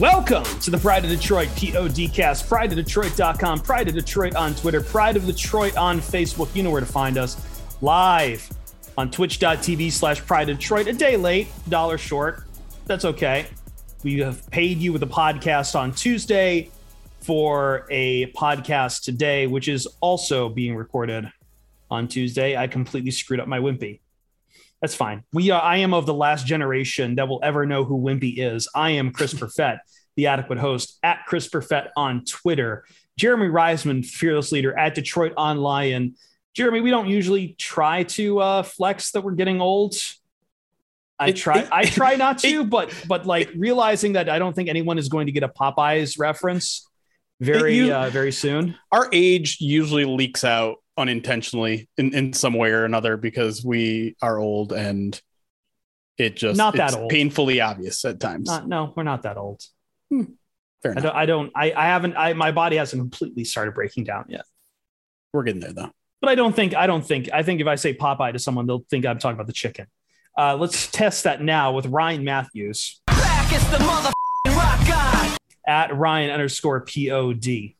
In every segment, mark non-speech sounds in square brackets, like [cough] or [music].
Welcome to the Pride of Detroit PODcast, prideofdetroit.com, Pride of Detroit on Twitter, Pride of Detroit on Facebook. You know where to find us. Live on twitch.tv slash Pride of Detroit. A day late, dollar short. That's okay. We have paid you with a podcast on Tuesday for a podcast today, which is also being recorded on Tuesday. I completely screwed up my Wimpy. That's fine. We are, I am of the last generation that will ever know who Wimpy is. I am Chris Perfett, the adequate host at Chris Perfett on Twitter. Jeremy Reisman, fearless leader at Detroit on Lion. Jeremy, we don't usually try to uh, flex that we're getting old. I try. I try not [laughs] to, but but like realizing that I don't think anyone is going to get a Popeyes reference very You- uh, very soon. Our age usually leaks out unintentionally in, in some way or another because we are old and it just Not that it's old. painfully obvious at times. Not, no, we're not that old. Fair I enough. don't. I don't. I, I haven't. I my body hasn't completely started breaking down yet. We're getting there though. But I don't think. I don't think. I think if I say Popeye to someone, they'll think I'm talking about the chicken. Uh, let's test that now with Ryan Matthews back, it's the motherfucking rock god. at Ryan underscore pod.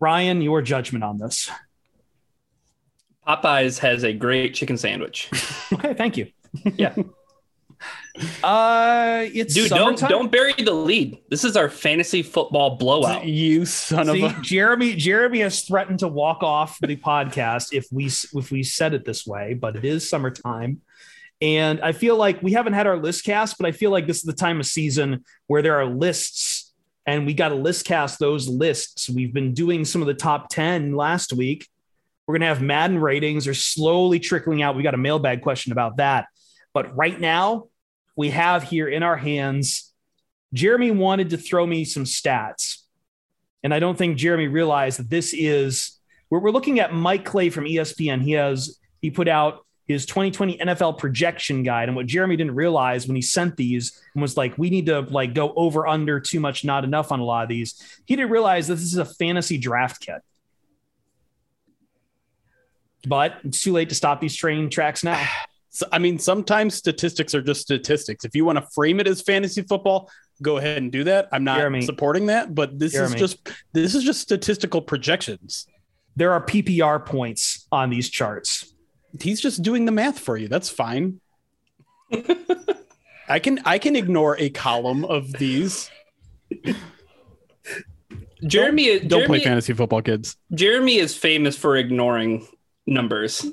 Ryan, your judgment on this. Popeyes has a great chicken sandwich. [laughs] Okay, thank you. Yeah. [laughs] Uh, it's Dude, don't don't bury the lead. This is our fantasy football blowout. [laughs] You son See, of a Jeremy. Jeremy has threatened to walk off the podcast if we if we said it this way, but it is summertime, and I feel like we haven't had our list cast, but I feel like this is the time of season where there are lists, and we got to list cast those lists. We've been doing some of the top ten last week. We're gonna have Madden ratings are slowly trickling out. We got a mailbag question about that, but right now we have here in our hands. Jeremy wanted to throw me some stats. And I don't think Jeremy realized that this is we're, we're looking at Mike Clay from ESPN. He has he put out his 2020 NFL projection guide. And what Jeremy didn't realize when he sent these and was like, we need to like go over under too much, not enough on a lot of these. He didn't realize that this is a fantasy draft kit. But it's too late to stop these train tracks now. [sighs] So, I mean, sometimes statistics are just statistics. If you want to frame it as fantasy football, go ahead and do that. I'm not Jeremy. supporting that, but this Jeremy. is just this is just statistical projections. There are PPR points on these charts. He's just doing the math for you. That's fine. I can I can ignore a column of these. Jeremy, Don't Jeremy, play fantasy football, kids. Jeremy is famous for ignoring numbers.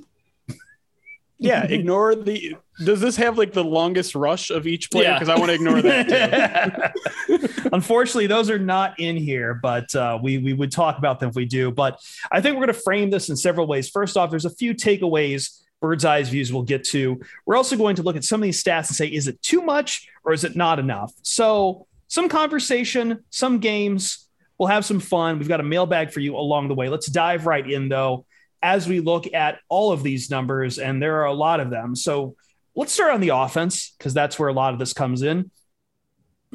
Yeah, ignore the. Does this have like the longest rush of each player? Yeah. Because I want to ignore that too. [laughs] Unfortunately, those are not in here, but uh, we we would talk about them if we do. But I think we're going to frame this in several ways. First off, there's a few takeaways, bird's eyes views we'll get to. We're also going to look at some of these stats and say, is it too much or is it not enough? So some conversation, some games. We'll have some fun. We've got a mailbag for you along the way. Let's dive right in though as we look at all of these numbers, and there are a lot of them. So let's start on the offense because that's where a lot of this comes in.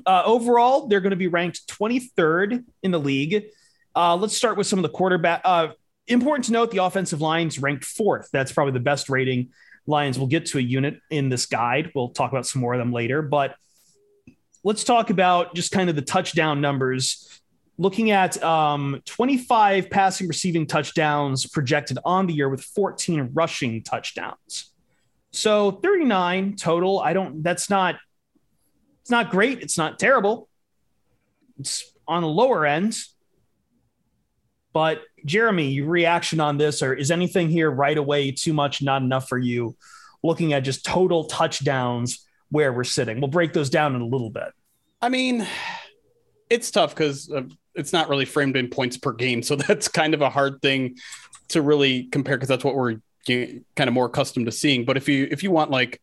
Uh, overall, they're going to be ranked 23rd in the league. Uh, let's start with some of the quarterback. Uh, important to note, the offensive line's ranked fourth. That's probably the best rating. Lions will get to a unit in this guide. We'll talk about some more of them later, but let's talk about just kind of the touchdown numbers. Looking at um, 25 passing receiving touchdowns projected on the year with 14 rushing touchdowns. So 39 total. I don't, that's not, it's not great. It's not terrible. It's on the lower end. But Jeremy, your reaction on this, or is anything here right away too much, not enough for you? Looking at just total touchdowns where we're sitting, we'll break those down in a little bit. I mean, it's tough because it's not really framed in points per game, so [laughs] that's kind of a hard thing to really compare because that's what we're kind of more accustomed to seeing. But if you if you want like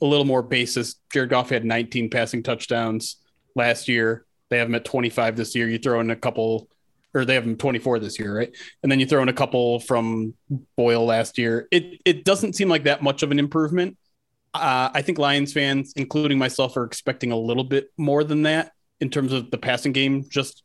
a little more basis, Jared Goff had 19 passing touchdowns last year. They have him at 25 this year. You throw in a couple, or they have him 24 this year, right? And then you throw in a couple from Boyle last year. It it doesn't seem like that much of an improvement. Uh, I think Lions fans, including myself, are expecting a little bit more than that in terms of the passing game, just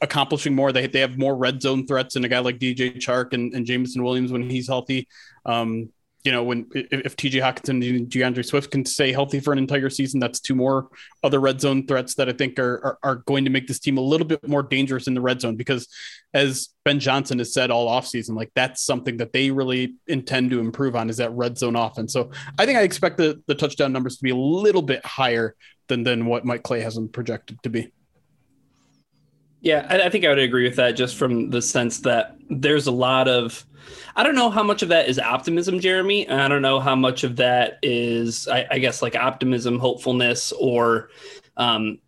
accomplishing more. They they have more red zone threats and a guy like DJ Chark and, and Jameson Williams when he's healthy. Um, you know, when if, if TJ Hockenson and DeAndre Swift can stay healthy for an entire season, that's two more other red zone threats that I think are, are, are going to make this team a little bit more dangerous in the red zone because as Ben Johnson has said all offseason, like that's something that they really intend to improve on is that red zone offense. So I think I expect the, the touchdown numbers to be a little bit higher than than what Mike Clay has them projected to be. Yeah, I, I think I would agree with that just from the sense that there's a lot of I don't know how much of that is optimism, Jeremy. I don't know how much of that is, I, I guess, like optimism, hopefulness, or, um,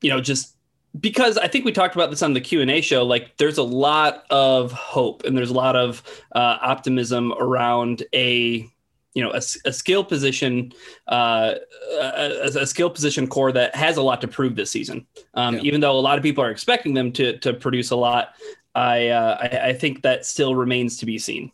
you know, just because I think we talked about this on the Q and A show. Like, there's a lot of hope and there's a lot of uh, optimism around a you know a, a skill position uh, a, a, skill position core that has a lot to prove this season um, yeah. even though a lot of people are expecting them to to produce a lot I, uh, I, I think that still remains to be seen.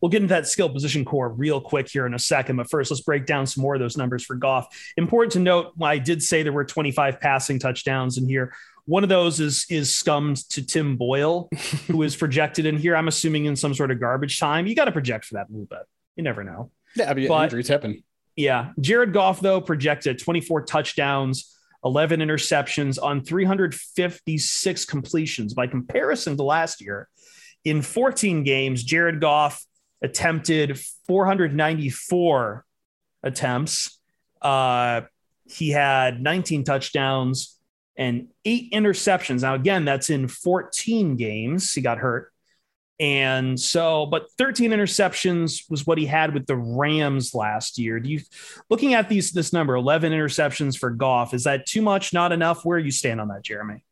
We'll get into that skill position core real quick here in a second. But first, let's break down some more of those numbers for Goff. Important to note, I did say there were 25 passing touchdowns in here. One of those is is scummed to Tim Boyle, who is [laughs] projected in here. I'm assuming in some sort of garbage time. You got to project for that a little bit. You never know. Yeah, I mean, but, injuries happen. Yeah, Jared Goff though projected 24 touchdowns, 11 interceptions on 356 completions. By comparison to last year, in 14 games, Jared Goff attempted 494 attempts. Uh, he had 19 touchdowns and eight interceptions. Now, again, that's in 14 games. He got hurt. And so, but 13 interceptions was what he had with the Rams last year. Do you looking at these this number, 11 interceptions for Goff, is that too much, not enough? Where you stand on that, Jeremy?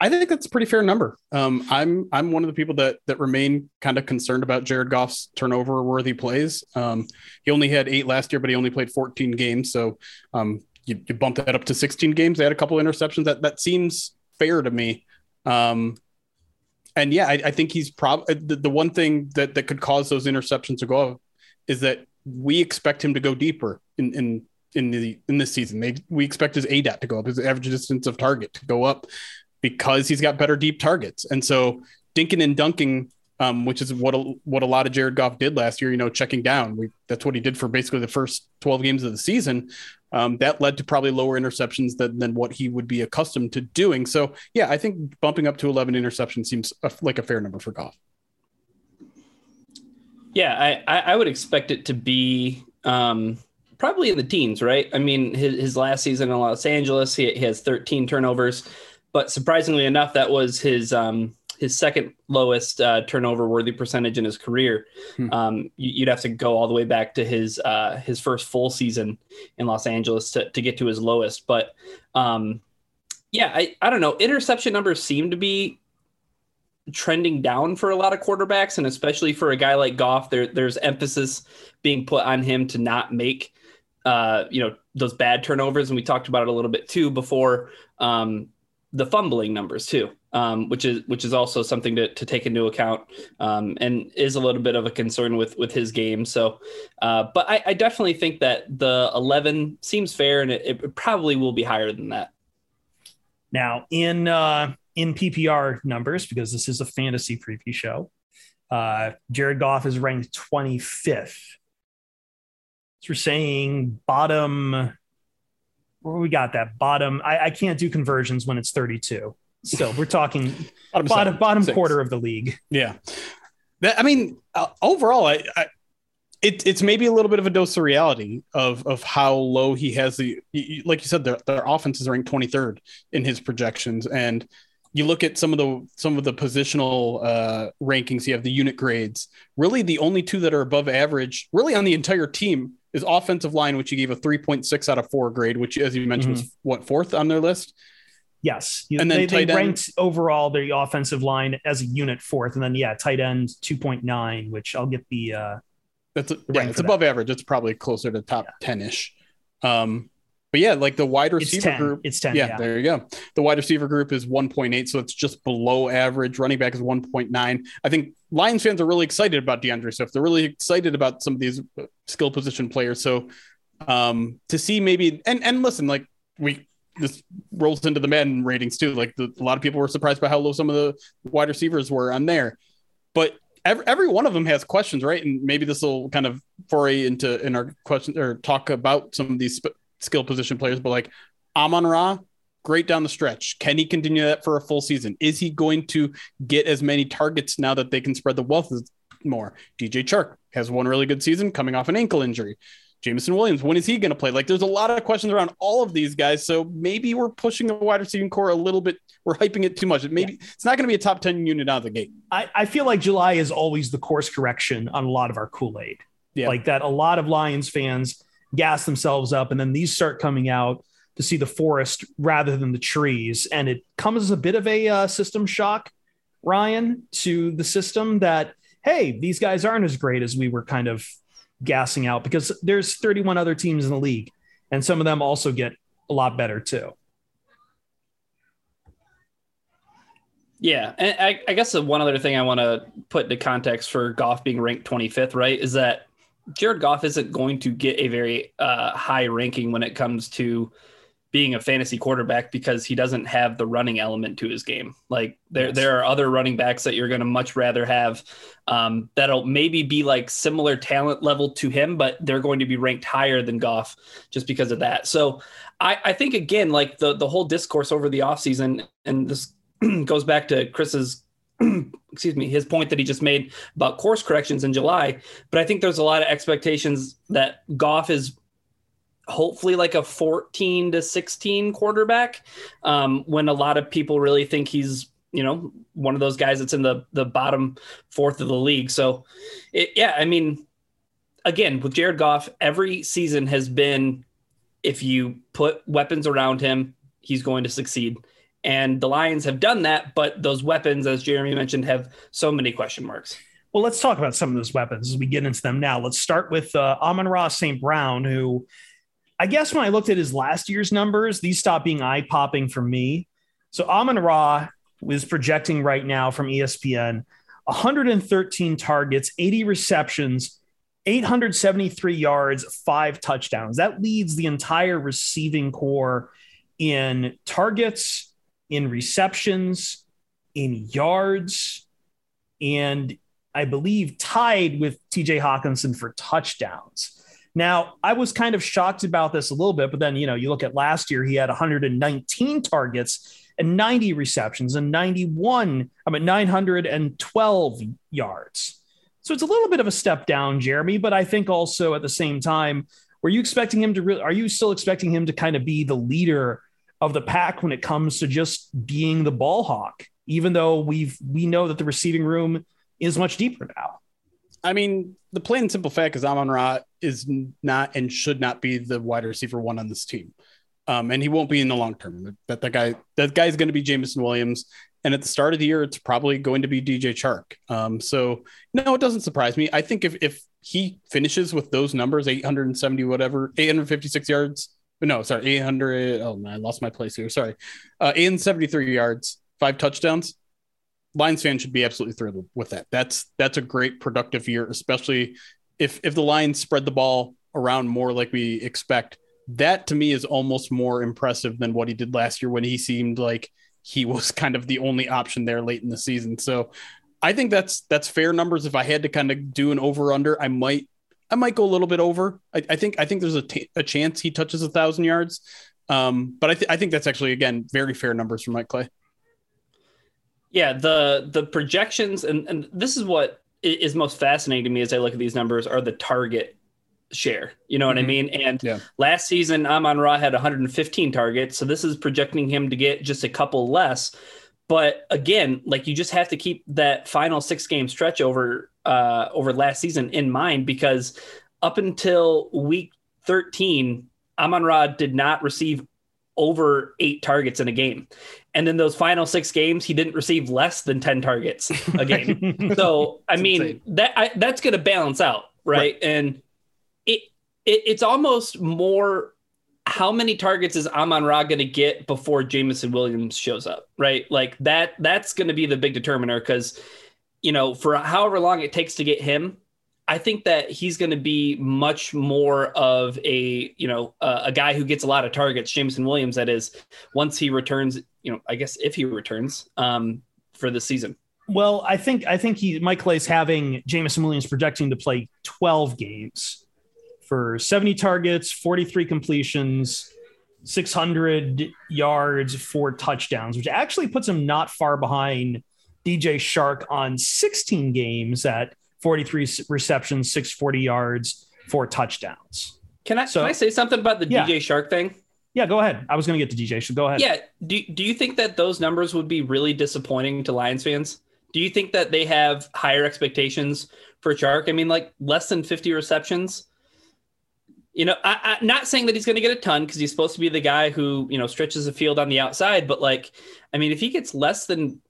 I think that's a pretty fair number. Um, I'm I'm one of the people that that remain kind of concerned about Jared Goff's turnover worthy plays. Um, he only had eight last year, but he only played 14 games. So um, you, you bump that up to 16 games. They had a couple interceptions. That that seems fair to me. Um, and yeah, I, I think he's probably the, the, one thing that that could cause those interceptions to go up is that we expect him to go deeper in in in the in this season. They, we expect his aDOT to go up, his average distance of target to go up because he's got better deep targets. And so dinking and dunking, um, which is what a, what a lot of Jared Goff did last year. You know, checking down. We, that's what he did for basically the first twelve games of the season um, that led to probably lower interceptions than, than what he would be accustomed to doing. So, yeah, I think bumping up to 11 interceptions seems a, like a fair number for Goff. Yeah, I, I would expect it to be um, probably in the teens, right? I mean, his, his last season in Los Angeles, he, he has 13 turnovers, but surprisingly enough, that was his um, his second lowest uh, turnover worthy percentage in his career. Hmm. Um, you, would have to go all the way back to his uh, his first full season in Los Angeles to, to get to his lowest. But um, yeah, I, I don't know. Interception numbers seem to be trending down for a lot of quarterbacks, and especially for a guy like Goff, there there's emphasis being put on him to not make uh, you know those bad turnovers, and we talked about it a little bit too before. Um, the fumbling numbers too um, which is which is also something to, to take into account um, and is a little bit of a concern with with his game. So, uh, but I, I, definitely think that the 11 seems fair, and it, it probably will be higher than that. Now, in uh, in PPR numbers, because this is a fantasy preview show, uh, Jared Goff is ranked 25th. So we're saying bottom. Where we got that bottom? I, I can't do conversions when it's 32. Still, we're talking bottom bottom, bottom quarter of the league. Yeah, that, I mean, uh, overall, I, I it, it's maybe a little bit of a dose of reality of of how low he has the like you said their, their offense is ranked 23rd in his projections. And you look at some of the some of the positional uh, rankings you have the unit grades. Really the only two that are above average really on the entire team is offensive line which you gave a 3.6 out of 4 grade which as you mentioned mm-hmm. was what fourth on their list Yes, and then they, they ranked overall the offensive line as a unit fourth, and then yeah, tight end two point nine, which I'll get the. uh That's a, yeah, it's above that. average. It's probably closer to top yeah. ish. Um, but yeah, like the wide receiver it's group, it's ten. Yeah, yeah, there you go. The wide receiver group is one point eight, so it's just below average. Running back is one point nine. I think Lions fans are really excited about DeAndre Swift. They're really excited about some of these skill position players. So um to see maybe and and listen, like we this rolls into the Madden ratings too. Like the, a lot of people were surprised by how low some of the wide receivers were on there. But every, every one of them has questions, right? And maybe this will kind of foray into in our question or talk about some of these sp- skill position players. But like Amon Ra, great down the stretch. Can he continue that for a full season? Is he going to get as many targets now that they can spread the wealth more? DJ Chark has one really good season coming off an ankle injury. Jameson Williams, when is he going to play? Like, there's a lot of questions around all of these guys. So maybe we're pushing the wide receiving core a little bit. We're hyping it too much. Maybe yeah. it's not going to be a top 10 unit out of the gate. I, I feel like July is always the course correction on a lot of our Kool Aid. Yeah. Like that, a lot of Lions fans gas themselves up, and then these start coming out to see the forest rather than the trees. And it comes as a bit of a uh, system shock, Ryan, to the system that, hey, these guys aren't as great as we were kind of gassing out because there's 31 other teams in the league and some of them also get a lot better too. Yeah, and I, I guess the one other thing I want to put into context for Goff being ranked 25th, right, is that Jared Goff isn't going to get a very uh, high ranking when it comes to being a fantasy quarterback because he doesn't have the running element to his game. Like there, yes. there are other running backs that you're going to much rather have um, that'll maybe be like similar talent level to him, but they're going to be ranked higher than Goff just because of that. So I, I think again, like the the whole discourse over the offseason, and this [clears throat] goes back to Chris's [clears throat] excuse me, his point that he just made about course corrections in July. But I think there's a lot of expectations that Goff is hopefully like a 14 to 16 quarterback um, when a lot of people really think he's you know one of those guys that's in the the bottom fourth of the league so it, yeah i mean again with jared goff every season has been if you put weapons around him he's going to succeed and the lions have done that but those weapons as jeremy mentioned have so many question marks well, let's talk about some of those weapons as we get into them now. Let's start with uh, Amon-Ra St. Brown, who I guess when I looked at his last year's numbers, these stopped being eye popping for me. So Amon Ra was projecting right now from ESPN 113 targets, 80 receptions, 873 yards, five touchdowns. That leads the entire receiving core in targets, in receptions, in yards, and I believe tied with TJ Hockenson for touchdowns. Now, I was kind of shocked about this a little bit, but then, you know, you look at last year, he had 119 targets and 90 receptions and 91, I mean, 912 yards. So it's a little bit of a step down, Jeremy, but I think also at the same time, were you expecting him to really, are you still expecting him to kind of be the leader of the pack when it comes to just being the ball hawk, even though we've, we know that the receiving room is much deeper now? I mean, the plain and simple fact is Amon Ra is not and should not be the wide receiver one on this team. Um, and he won't be in the long term. That that guy that guy is going to be Jameson Williams. And at the start of the year, it's probably going to be DJ Chark. Um, so no, it doesn't surprise me. I think if if he finishes with those numbers, 870 whatever, 856 yards. No, sorry, 800. Oh man, I lost my place here. Sorry, uh, 873 yards, five touchdowns. Lions fans should be absolutely thrilled with that. That's that's a great productive year, especially if if the Lions spread the ball around more like we expect. That to me is almost more impressive than what he did last year when he seemed like he was [laughs] kind of the only option there late in the season. So I think that's that's fair numbers. If I had to kind of do an over under, I might I might go a little bit over. I, I think I think there's a, t- a chance he touches a thousand yards. Um, but I, th- I think that's actually again very fair numbers for Mike Clay. Yeah, the the projections and and this is what is most fascinating to me as I look at these numbers are the target share. You know what mm-hmm. I mean? And yeah. last season, Amon Ra had 115 targets. So this is projecting him to get just a couple less. But again, like you just have to keep that final six game stretch over uh, over last season in mind because up until week 13, Amon Ra did not receive over eight targets in a game. And in those final six games, he didn't receive less than 10 targets a game. [laughs] so, I mean, insane. that I, that's going to balance out, right? right? And it, it it's almost more how many targets is Amon Ra going to get before Jameson Williams shows up, right? Like that that's going to be the big determiner because you know, for however long it takes to get him, I think that he's going to be much more of a you know uh, a guy who gets a lot of targets. Jameson Williams, that is, once he returns. You know, I guess if he returns um, for the season. Well, I think I think he Mike Clay's having Jameson Williams projecting to play 12 games for 70 targets, 43 completions, 600 yards, four touchdowns, which actually puts him not far behind DJ Chark on 16 games at 43 receptions, 640 yards, four touchdowns. Can I So- can I say something about the Yeah. DJ Chark thing? Yeah, go ahead. I was going to get to DJ. So go ahead. Yeah. Do do you think that those numbers would be really disappointing to Lions fans? Do you think that they have higher expectations for Chark? I mean, like less than 50 receptions. You know, I, I not saying that he's going to get a ton because he's supposed to be the guy who you know stretches the field on the outside, but like, I mean, if he gets less than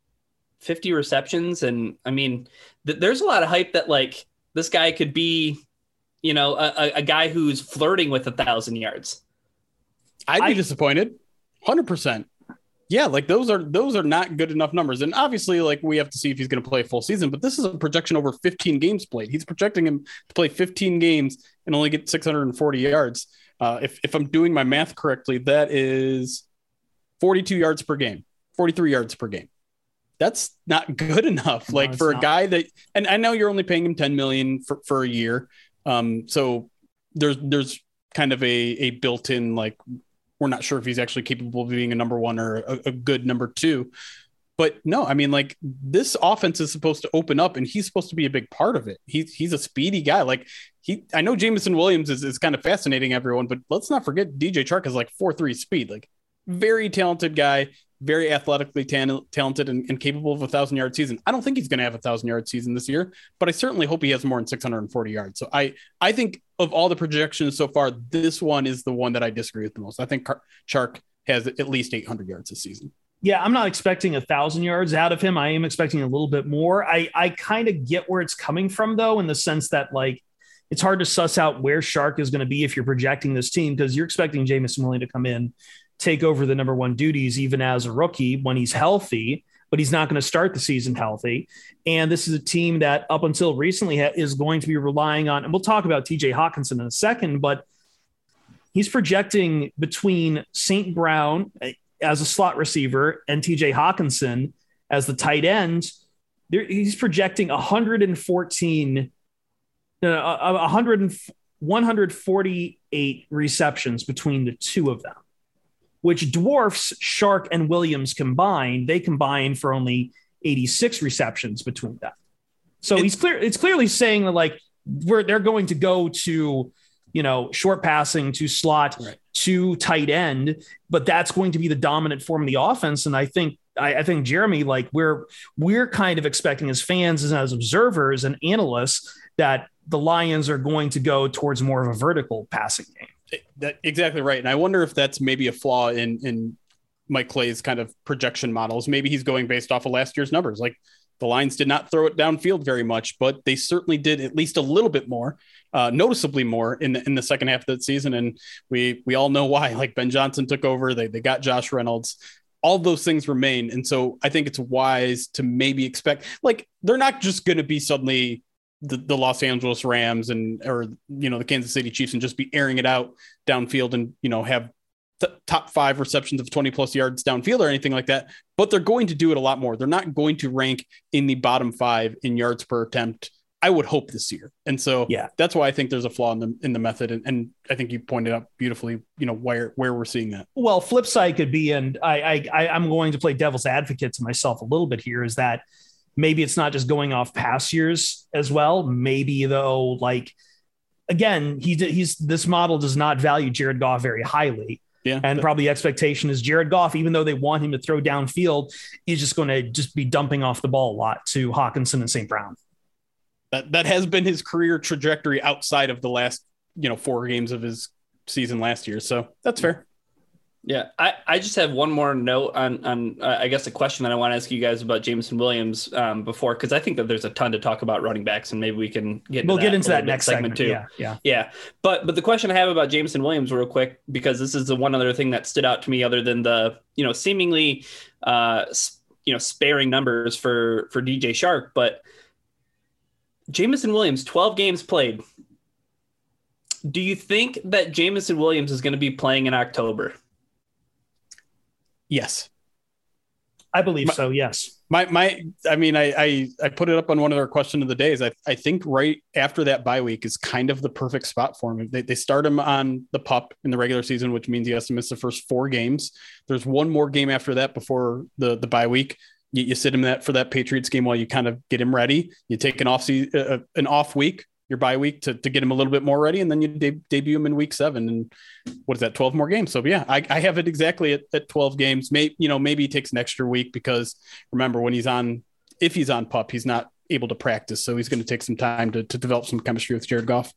50 receptions, and I mean, th- there's a lot of hype that like this guy could be, you know, a, a- a guy who's flirting with a thousand yards. I'd be I- disappointed. Hundred percent. Yeah, like those are those are not good enough numbers. And obviously, like we have to see if he's going to play a full season. But this is a projection over 15 games played. He's projecting him to play 15 games and only get 640 yards. Uh, if if I'm doing my math correctly, that is 42 yards per game, 43 yards per game. That's not good enough. No, like for a not. guy that, and I know you're only paying him 10 million for, for a year. Um, so there's there's kind of a a built-in like we're not sure if he's actually capable of being a number one or a, a good number two. But no, I mean, like this offense is supposed to open up, and he's supposed to be a big part of it. He's he's a speedy guy. Like he, I know Jameson Williams is, is kind of fascinating everyone, but let's not forget DJ Chark is like four three speed, like very talented guy, very athletically talented and, and capable of a thousand yard season. I don't think he's going to have a thousand yard season this year, but I certainly hope he has more than 640 yards. So I, I think of all the projections so far, this one is the one that I disagree with the most. I think Car- Chark has at least 800 yards this season. Yeah, I'm not expecting a thousand yards out of him. I am expecting a little bit more. I I kind of get where it's coming from though, in the sense that like it's hard to suss out where Chark is going to be if you're projecting this team because you're expecting Jameson Williams to come in, take over the number one duties even as a rookie when he's healthy, but he's not going to start the season healthy. And this is a team that up until recently ha- is going to be relying on, and we'll talk about TJ Hockenson in a second, but he's projecting between St. Brown uh, as a slot receiver and TJ Hockenson as the tight end. There, he's projecting 114, no, no, uh, 100 148 receptions between the two of them, which dwarfs Chark and Williams combined. They combine for only 86 receptions between them. So he's clear. It's clearly saying that like we're they're going to go to you know short passing to slot Right. to tight end, but that's going to be the dominant form of the offense. And I think I, I think Jeremy, like we're we're kind of expecting as fans and as observers and analysts that the Lions are going to go towards more of a vertical passing game. That exactly right. And I wonder if that's maybe a flaw in in Mike Clay's kind of projection models. Maybe he's going based off of last year's numbers. Like the Lions did not throw it downfield very much, but they certainly did at least a little bit more, uh, noticeably more in the in the second half of that season. And we we all know why. Like Ben Johnson took over, they they got Josh Reynolds. All those things remain, and so I think it's wise to maybe expect like they're not just going to be suddenly the, the Los Angeles Rams and or you know the Kansas City Chiefs and just be airing it out downfield and you know have t- top five receptions of 20 plus yards downfield or anything like that but they're going to do it a lot more they're not going to rank in the bottom five in yards per attempt I would hope this year and so Yeah. that's why I think there's a flaw in the in the method and, and I think you pointed out beautifully you know where where we're seeing that Well, flip side could be, and I, I, I I'm going to play devil's advocate to myself a little bit here. Is that maybe it's not just going off past years as well. Maybe though, like again, he he's this model does not value Jared Goff very highly. yeah And probably the expectation is Jared Goff, even though they want him to throw downfield, he's just going to just be dumping off the ball a lot to Hockenson and St. Brown. that that has been his career trajectory outside of the last you know four games of his season last year so that's fair Yeah, I, I just have one more note on on uh, I guess a question that I want to ask you guys about Jameson Williams um, before because I think that there's a ton to talk about running backs and maybe we can get into We'll get into that next segment, too. Yeah, yeah. Yeah, but but the question I have about Jameson Williams, real quick, because this is the one other thing that stood out to me, other than the you know seemingly uh you know sparing numbers for for DJ Chark, but Jameson Williams, twelve games played. Do you think that Jameson Williams is going to be playing in October? Yes I believe so. Yes. My my I mean I I I put it up on one of our question of the days. I I think right after that bye week is kind of the perfect spot for him. They they start him on the pup in the regular season, which means he has to miss the first four games. There's one more game after that before the the bye week. You, you sit him that for that Patriots game while you kind of get him ready. You take an off season, uh, an off week, your bye week to, to get him a little bit more ready, and then you de- debut him in week seven. And what is that, 12 more games? So yeah, I, I have it exactly at, at 12 games. Maybe, you know, maybe he takes an extra week because remember when he's on, if he's on pup, he's not able to practice. So he's going to take some time to, to develop some chemistry with Jared Goff.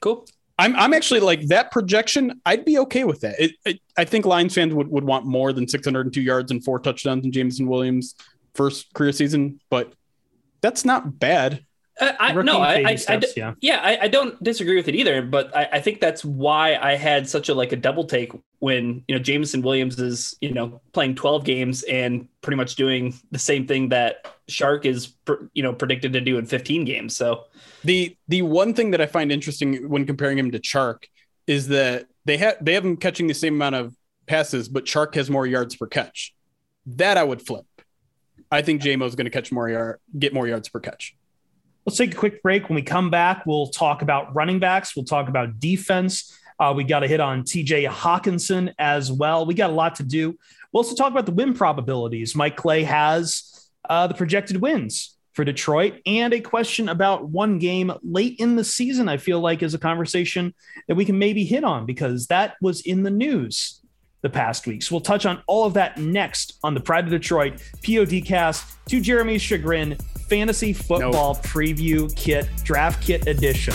Cool. I'm, I'm actually like that projection. I'd be okay with that. It, it, I think Lions fans would, would want more than 602 yards and four touchdowns in Jameson Williams' first career season, but that's not bad. Uh, I, no, I, I, steps, I d- yeah. yeah, I, I don't disagree with it either. But I, I think that's why I had such a like a double take when you know Jameson Williams is you know playing 12 games and pretty much doing the same thing that Chark is pr- you know predicted to do in 15 games. So The the one thing that I find interesting when comparing him to Chark is that they have they have him catching the same amount of passes, but Chark has more yards per catch. That I would flip. I think Jamo is going to catch more yard, get more yards per catch. Let's take a quick break. When we come back, we'll talk about running backs. We'll talk about defense. Uh, we got to hit on TJ Hockenson as well. We got a lot to do. We'll also talk about the win probabilities. Mike Clay has uh, the projected wins for Detroit and a question about one game late in the season. I feel like is a conversation that we can maybe hit on because that was in the news the past week. So we'll touch on all of that next on the Pride of Detroit POD cast to Jeremy's chagrin fantasy football preview kit draft kit edition.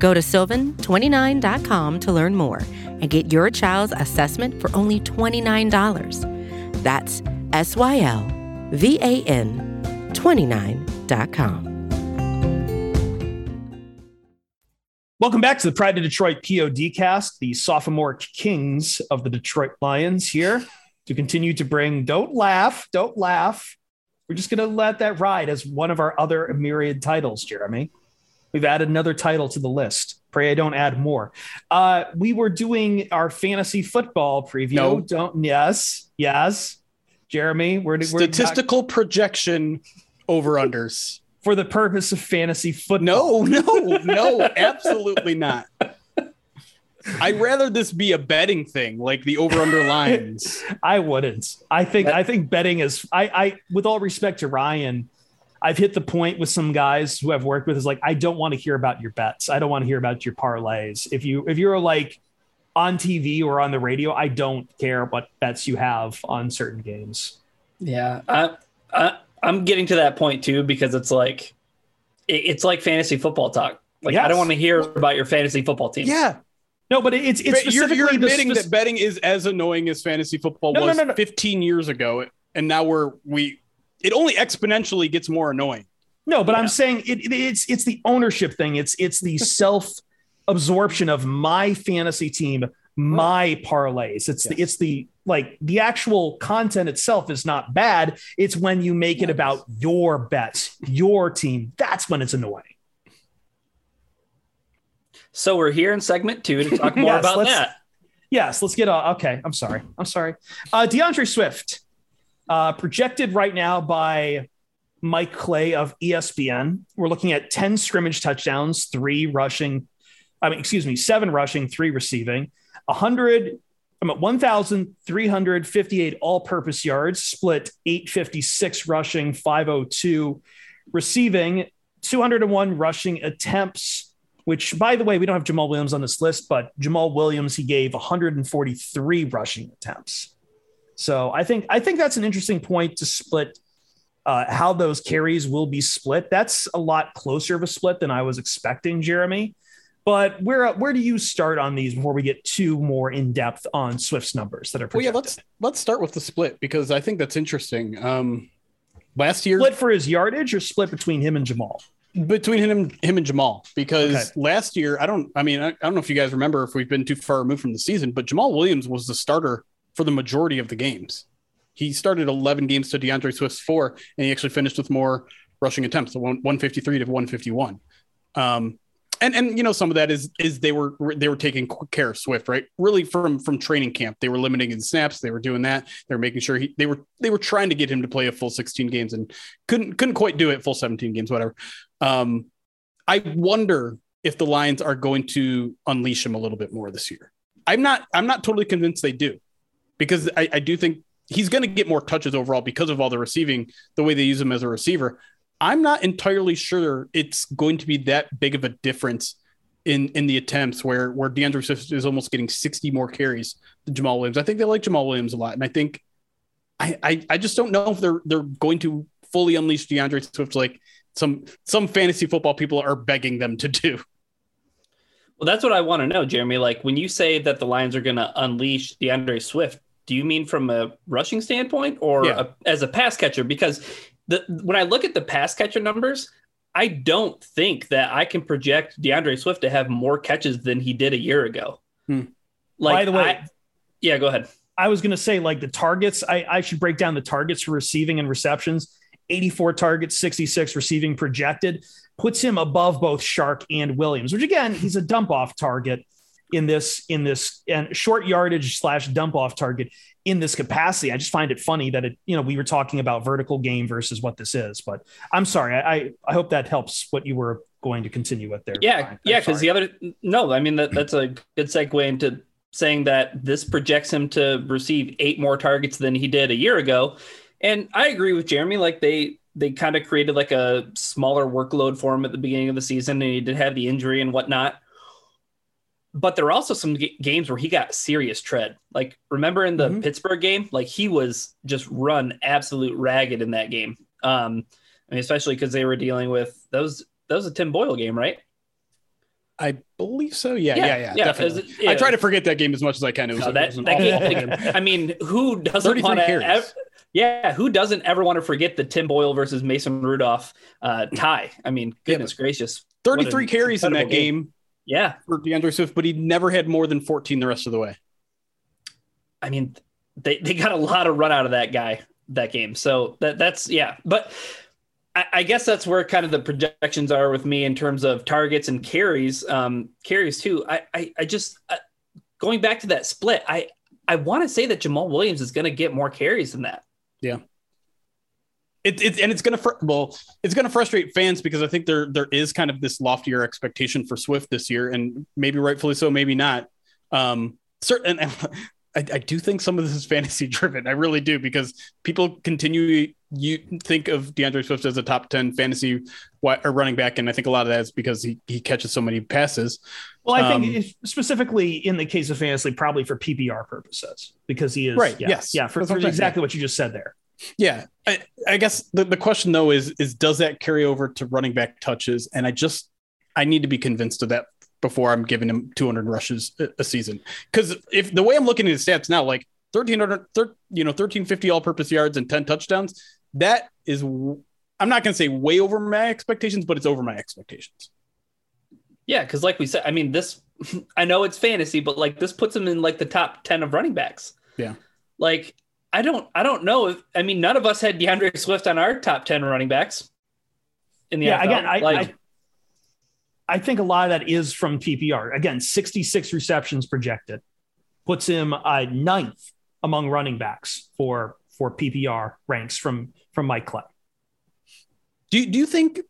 Go to sylvan29.com to learn more and get your child's assessment for only $29. That's S Y L V A N 29.com. Welcome back to the Pride of Detroit POD cast, the sophomore kings of the Detroit Lions here to continue to bring, don't laugh, don't laugh. We're just going to let that ride as one of our other myriad titles, Jeremy. We've added another title to the list. Pray I don't add more. Uh, we were doing our fantasy football preview. No. Don't, yes, yes. Jeremy, we're, we're Statistical projection over unders. for the purpose of fantasy football. No, no, no, absolutely not. I'd rather this be a betting thing, like the over under lines. [laughs] I wouldn't. I think That- I think betting is I I with all respect to Ryan, I've hit the point with some guys who I've worked with is like I don't want to hear about your bets. I don't want to hear about your parlays. If you if you're like on TV or on the radio, I don't care what bets you have on certain games. Yeah, I, I I'm getting to that point too because it's like it, it's like fantasy football talk. Like I don't want to hear about your fantasy football team. Yeah, No, but it's it's but you're, you're the admitting spec- that betting is as annoying as fantasy football No, no, was no, no. 15 years ago, and now we're we. It only exponentially gets more annoying. No, but Yeah. I'm saying it, it- it's it's the ownership thing. It's it's the [laughs] self absorption of my fantasy team, my parlays. It's the it's the like the actual content itself is not bad. It's when you make it about your bets, your team. That's when it's annoying. So we're here in segment two to talk [laughs] more Yes, about that. Yes, let's get on. Okay, I'm sorry. I'm sorry. Uh, DeAndre Swift, uh, projected right now by Mike Clay of ESPN. We're looking at 10 scrimmage touchdowns, three rushing. I mean, excuse me, seven rushing, three receiving, 100. I'm at 1,358 all purpose yards, split 856 rushing, 502 receiving, 201 rushing attempts, which, by the way, we don't have Jamaal Williams on this list, but Jamaal Williams, he gave 143 rushing attempts. So I think I think that's an interesting point to split uh, how those carries will be split. That's a lot closer of a split than I was expecting, Jeremy. But where where do you start on these before we get too more in depth on Swift's numbers that are Well, yeah, let's let's start with the split because I think that's interesting. Um, last year, split for his yardage or split between him and Jamaal? between him him and Jamaal because Okay. last year I don't I mean I, I don't know if you guys remember if we've been too far removed from the season but Jamaal Williams was the starter for the majority of the games. He started 11 games to DeAndre Swift's 4 and he actually finished with more rushing attempts, so 153 to 151. Um and and you know some of that is is they were they were taking care of Swift, right? Really from from training camp. They were limiting his snaps, they were doing that. They were making sure he they were they were trying to get him to play a full 16 games and couldn't couldn't quite do it full 17 games whatever. Um, I wonder if the Lions are going to unleash him a little bit more this year. I'm not. I'm not totally convinced they do, because I, I do think he's going to get more touches overall because of all the receiving, the way they use him as a receiver. I'm not entirely sure it's going to be that big of a difference in in the attempts where where DeAndre Swift is almost getting 60 more carries than Jamaal Williams. I think they like Jamaal Williams a lot, and I think I I, I just don't know if they're they're going to fully unleash DeAndre Swift like some some fantasy football people are begging them to do. Well, that's what I want to know, Jeremy. Like when you say that the Lions are going to unleash DeAndre Swift, do you mean from a rushing standpoint or Yeah. a, as a pass catcher? Because the when I look at the pass catcher numbers, I don't think that I can project DeAndre Swift to have more catches than he did a year ago. Hmm. Like, By the way, I- yeah, go ahead. I was going to say like the targets. I, I should break down the targets for receiving and receptions. 84 targets, 66 receiving projected, puts him above both Chark and Williams, which again, he's a dump off target in this, in this and short yardage slash dump off target in this capacity. I just find it funny that it, you know, we were talking about vertical game versus what this is, but I'm sorry. I, I, hope that helps what you were going to continue with there. Yeah, Brian. Yeah, because the other no, I mean that that's a good segue into saying that this projects him to receive eight more targets than he did a year ago. And I agree with Jeremy. Like they they kind of created like a smaller workload for him at the beginning of the season, and he did have the injury and whatnot. But there are also some g- games where he got serious tread. Like remember in the Mhm. Pittsburgh game, like he was just run absolute ragged in that game. Um, I mean, especially because they were dealing with those. was that was a Tim Boyle game, right? I believe so. Yeah, yeah, yeah. yeah, definitely. is it- yeah. I try to forget that game as much as I can. It was, No, it that, was an that game. I mean, who doesn't want to? Yeah, who doesn't ever want to forget the Tim Boyle versus Mason Rudolph uh, tie? I mean, goodness gracious, 33 carries in that game. game yeah. for DeAndre Swift, but he never had more than 14 the rest of the way. I mean, they they got a lot of run out of that guy that game. So that that's yeah, but. I I guess that's where kind of the projections are with me in terms of targets and carries. Um, carries too. I I, I just uh, going back to that split. I I want to say that Jamaal Williams is going to get more carries than that. It, it and it's gonna fr- well, it's gonna frustrate fans because I think there there is kind of this loftier expectation for Swift this year, and maybe rightfully so, maybe not. Um, certain, [laughs] I, I do think some of this is fantasy driven. I really do because people continue you think of DeAndre Swift as a top ten fantasy or running back, and I think a lot of that is because he he catches so many passes. Well, I think Um, if- specifically in the case of fantasy, probably for PPR purposes, because he is Right, Yeah, yes. yeah, for, for what I'm saying, exactly what you just said there. Yeah, I, I guess the, the question though is is does that carry over to running back touches? And I just I need to be convinced of that before I'm giving him 200 rushes a, season. Because if the way I'm looking at his stats now, like 1300, thir, you know, 1350 all-purpose yards and 10 touchdowns, that is, I'm not going to say way over my expectations, but it's over my expectations. Yeah, because like we said, I mean, this [laughs] I know it's fantasy, but like this puts him in like the top ten of running backs. Yeah. Like I don't I don't know if I mean none of us had DeAndre Swift on our top ten running backs. In the Yeah, NFL. again, I, like, I think a lot of that is from PPR. Again, 66 receptions projected puts him uh, ninth among running backs for for PPR ranks from from Mike Clay. Do do you think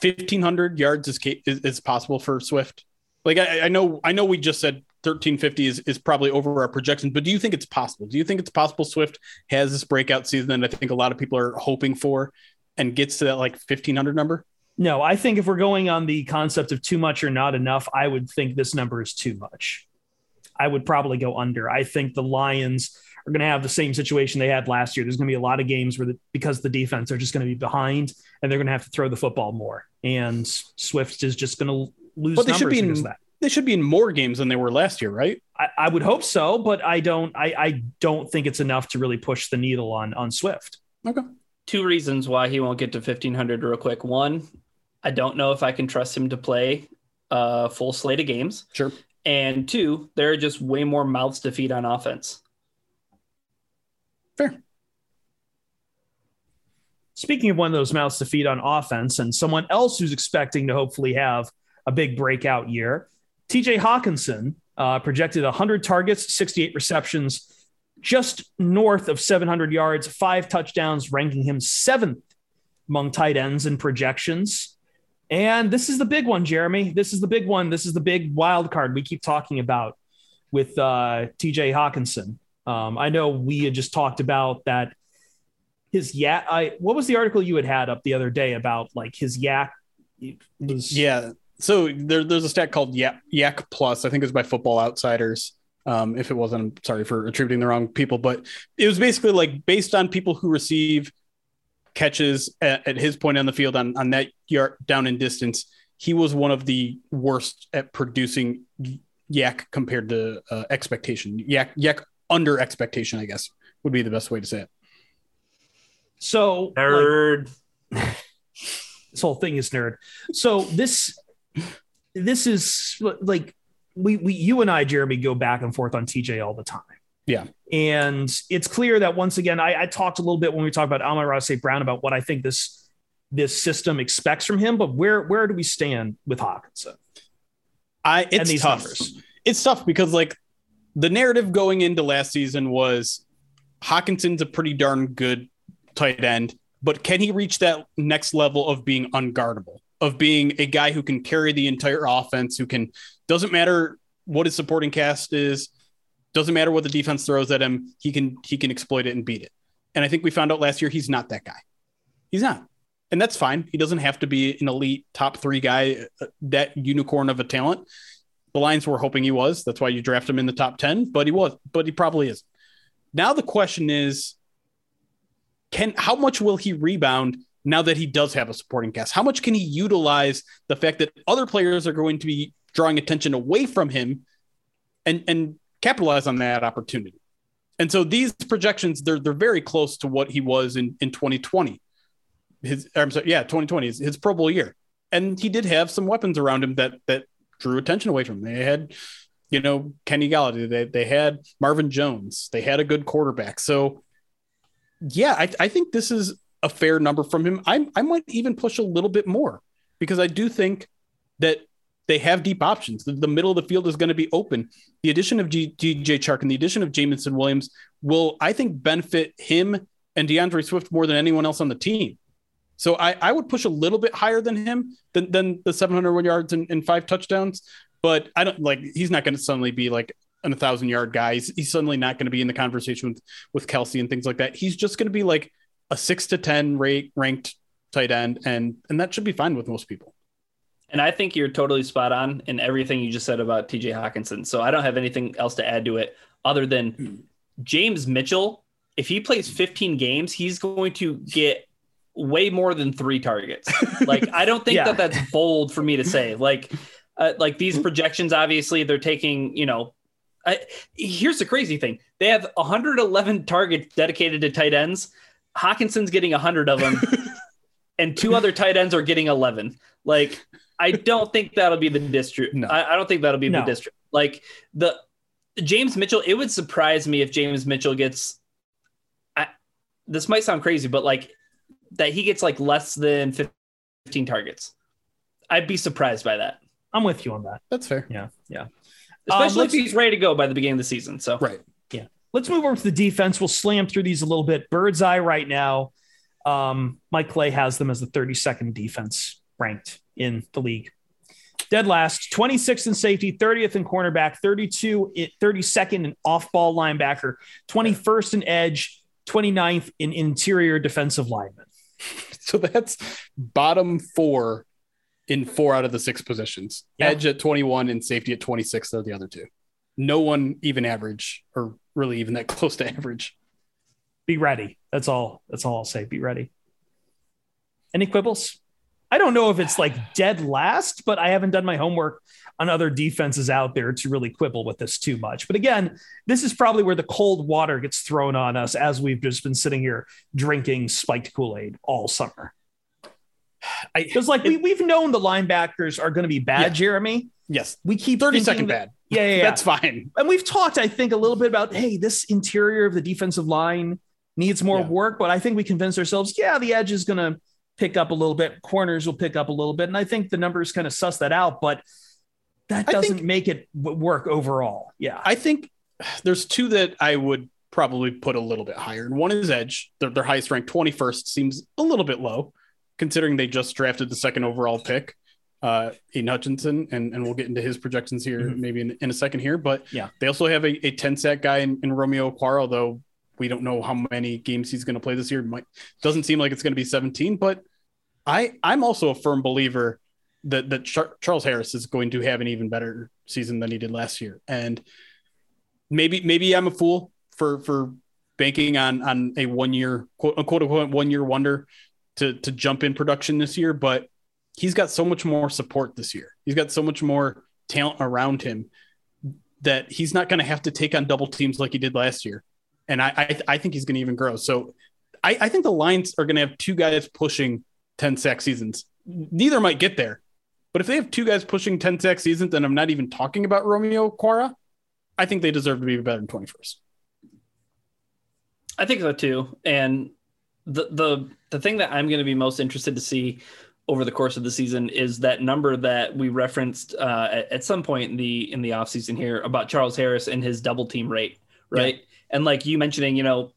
1500 yards is, is, is possible for Swift? Like I, I know I know we just said 1350 is, is probably over our projection, but do you think it's possible? Do you think it's possible Swift has this breakout season that I think a lot of people are hoping for and gets to that like 1500 number? No, I think if we're going on the concept of too much or not enough, I would think this number is too much. I would probably go under. I think the Lions are going to have the same situation they had last year. There's going to be a lot of games where, the, because the defense are just going to be behind and they're going to have to throw the football more. And Swift is just going to lose. But they should be in, that. They should be in more games than they were last year, right? I, I would hope so, but I don't. I, I don't think it's enough to really push the needle on on Swift. Okay. Two reasons why he won't get to 1500 real quick. One, I don't know if I can trust him to play a full slate of games. Sure. And two, there are just way more mouths to feed on offense. Fair. Speaking of one of those mouths to feed on offense, and someone else who's expecting to hopefully have a big breakout year, TJ Hockenson uh, projected 100 targets, 68 receptions, just north of 700 yards, five touchdowns, ranking him seventh among tight ends in projections. And this is the big one, Jeremy. This is the big one. This is the big wild card we keep talking about with uh, TJ Hockenson. Um, I know we had just talked about that. His YAC. I what was the article you had had up the other day about like his YAC? Was... Yeah. So there, there's a stat called YAC, YAC Plus. I think it's by Football Outsiders. Um, if it wasn't, I'm sorry for attributing the wrong people, but it was basically like based on people who receive catches at, at his point on the field on, on that yard down in distance. He was one of the worst at producing YAC compared to uh, expectation. YAC YAC under expectation, I guess would be the best way to say it. So nerd. Like, [laughs] this whole thing is nerd. So this this is like we we you and I, Jeremy, go back and forth on TJ all the time. Yeah. And it's clear that once again, I, I talked a little bit when we talked about Amon-Ra St. Brown about what I think this this system expects from him, but where where do we stand with Hockenson? I it's tough. Numbers? It's tough because like the narrative going into last season was Hockenson's a pretty darn good tight end, but can he reach that next level of being unguardable, of being a guy who can carry the entire offense, who can doesn't matter what his supporting cast is, doesn't matter what the defense throws at him, he can he can exploit it and beat it. And I think we found out last year he's not that guy. He's not. And that's fine. He doesn't have to be an elite top 3 guy, uh, that unicorn of a talent. The Lions were hoping he was. That's why you draft him in the top 10, but he was, but he probably is. Now the question is can how much will he rebound now that he does have a supporting cast? How much can he utilize the fact that other players are going to be drawing attention away from him and and capitalize on that opportunity. And so these projections, they're they're very close to what he was in, in 2020. His I'm sorry, yeah, 2020 is his Pro Bowl year. And he did have some weapons around him that that drew attention away from him. They had, you know, Kenny Golladay, they, they had Marvin Jones, they had a good quarterback. So yeah, I, I think this is a fair number from him. I I might even push a little bit more because I do think that they have deep options. The, the middle of the field is going to be open. The addition of G, DJ Chark and the addition of Jameson Williams will, I think, benefit him and DeAndre Swift more than anyone else on the team. So I, I would push a little bit higher than him than, than the 701 yards and, and five touchdowns. But I don't like he's not going to suddenly be like an a thousand yard guy. He's, he's suddenly not going to be in the conversation with with Kelce and things like that. He's just going to be like a six to ten rate ranked tight end, and and that should be fine with most people. And I think you're totally spot on in everything you just said about TJ Hockenson. So I don't have anything else to add to it other than James Mitchell. If he plays 15 games, he's going to get way more than three targets. [laughs] Like I don't think yeah. that that's bold for me to say. Like, uh, like these projections, obviously they're taking. You know, I, here's the crazy thing: they have 111 targets dedicated to tight ends. Hockenson's getting 100 of them, [laughs] and two other tight ends are getting 11. Like I don't think that'll be the district. No. I, I don't think that'll be no. the district. Like the James Mitchell, it would surprise me if James Mitchell gets. I, this might sound crazy, but like that he gets like less than 15 targets. I'd be surprised by that, I'm with you on that. That's fair. Yeah, yeah. Um, especially if he's ready to go by the beginning of the season. So Right. Let's move over to the defense. We'll slam through these a little bit. Bird's eye right now. Um, Mike Clay has them as the 32nd defense ranked in the league. Dead last, 26th in safety, 30th in cornerback, 32, 32nd in off ball linebacker, 21st in edge, 29th in interior defensive lineman. [laughs] So that's bottom four in four out of the six positions. Yeah. Edge at 21 and safety at 26. They're the other two. No one even average or really even that [laughs] close to average. Be ready. That's all. That's all I'll say. Be ready. Any quibbles? I don't know if it's like dead last, but I haven't done my homework on other defenses out there to really quibble with this too much. But again, this is probably where the cold water gets thrown on us as we've just been sitting here drinking spiked Kool Aid all summer. I, Because like we we've known the linebackers are going to be bad, Yeah. Jeremy. yes, We keep thirty second bad. Yeah, yeah, [laughs] yeah. That's fine. and we've talked, I think, a little bit about hey, this interior of the defensive line needs more Yeah. work, but I think we convinced ourselves, yeah, the edge is going to pick up a little bit, corners will pick up a little bit, and I think the numbers kind of suss that out, but that doesn't think- make it work overall. Yeah, I think there's two that I would probably put a little bit higher. And one is Edge. Their, their highest ranked 21st seems a little bit low, considering they just drafted the second overall pick, uh, Aiden Hutchinson. And, and we'll get into his projections here Mhm. maybe in, in a second here. But Yeah. they also have a, a 10 sack guy in, in Romeo Okwara, although we don't know how many games he's going to play this year. Might, doesn't seem like it's going to be 17, but I, I'm also a firm believer that, that Char- Charles Harris is going to have an even better season than he did last year. And maybe maybe I'm a fool for for banking on on a one year quote unquote one year wonder to to jump in production this year, but he's got so much more support this year. He's got so much more talent around him that he's not going to have to take on double teams like he did last year. And I I, I think he's going to even grow. So I, I think the Lions are going to have two guys pushing 10 sack seasons. Neither might get there. But if they have two guys pushing 10 sack seasons, and I'm not even talking about Romeo Okwara, I think they deserve to be better than 21st. I think so too. And the the the thing that I'm going to be most interested to see over the course of the season is that number that we referenced uh, at, at some point in the in the offseason here about Charles Harris and his double team rate, right? And like you mentioning, you know,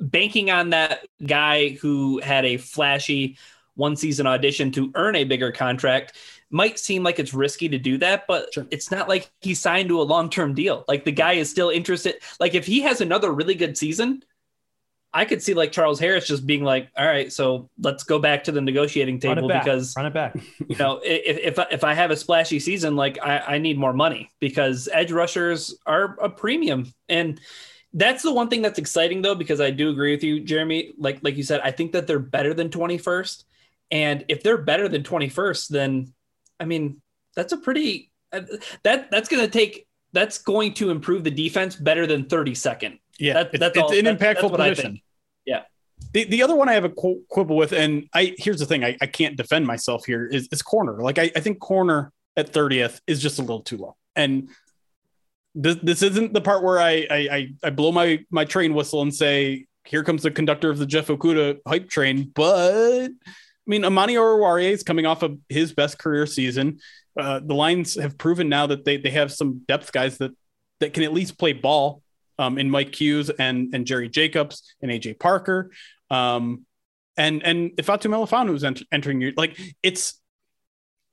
banking on that guy who had a flashy one season audition to earn a bigger contract might seem like it's risky to do that, but Sure. it's not like he signed to a long term deal. Like the guy is still interested. Like if he has another really good season, I could see like Charles Harris just being like, "All right, so let's go back to the negotiating table it back. because run it back. [laughs] you know if if I- if I have a splashy season, like I, I need more money because edge rushers are a premium and." That's the one thing that's exciting though, because I do agree with you, Jeremy. Like like you said, I think that they're better than 21st. And if they're better than 21st, then I mean, that's a pretty uh, that that's going to take that's going to improve the defense better than 32nd. Yeah, That- it's, that's it's all- an that- that's impactful I position. The, the other one I have a quibble with, and I here's the thing, I, I can't defend myself here, is, is corner. Like I, I think corner at 30th is just a little too low. And this, this isn't the part where I, I I I blow my my train whistle and say, here comes the conductor of the Jeff Okudah hype train. But I mean, Amani Oruwariye is coming off of his best career season. Uh, the Lions have proven now that they they have some depth guys that that can at least play ball um, in Mike Hughes and and Jerry Jacobs and AJ Parker. Um, and and if Ifeatu Melifonwu is ent- entering you like it's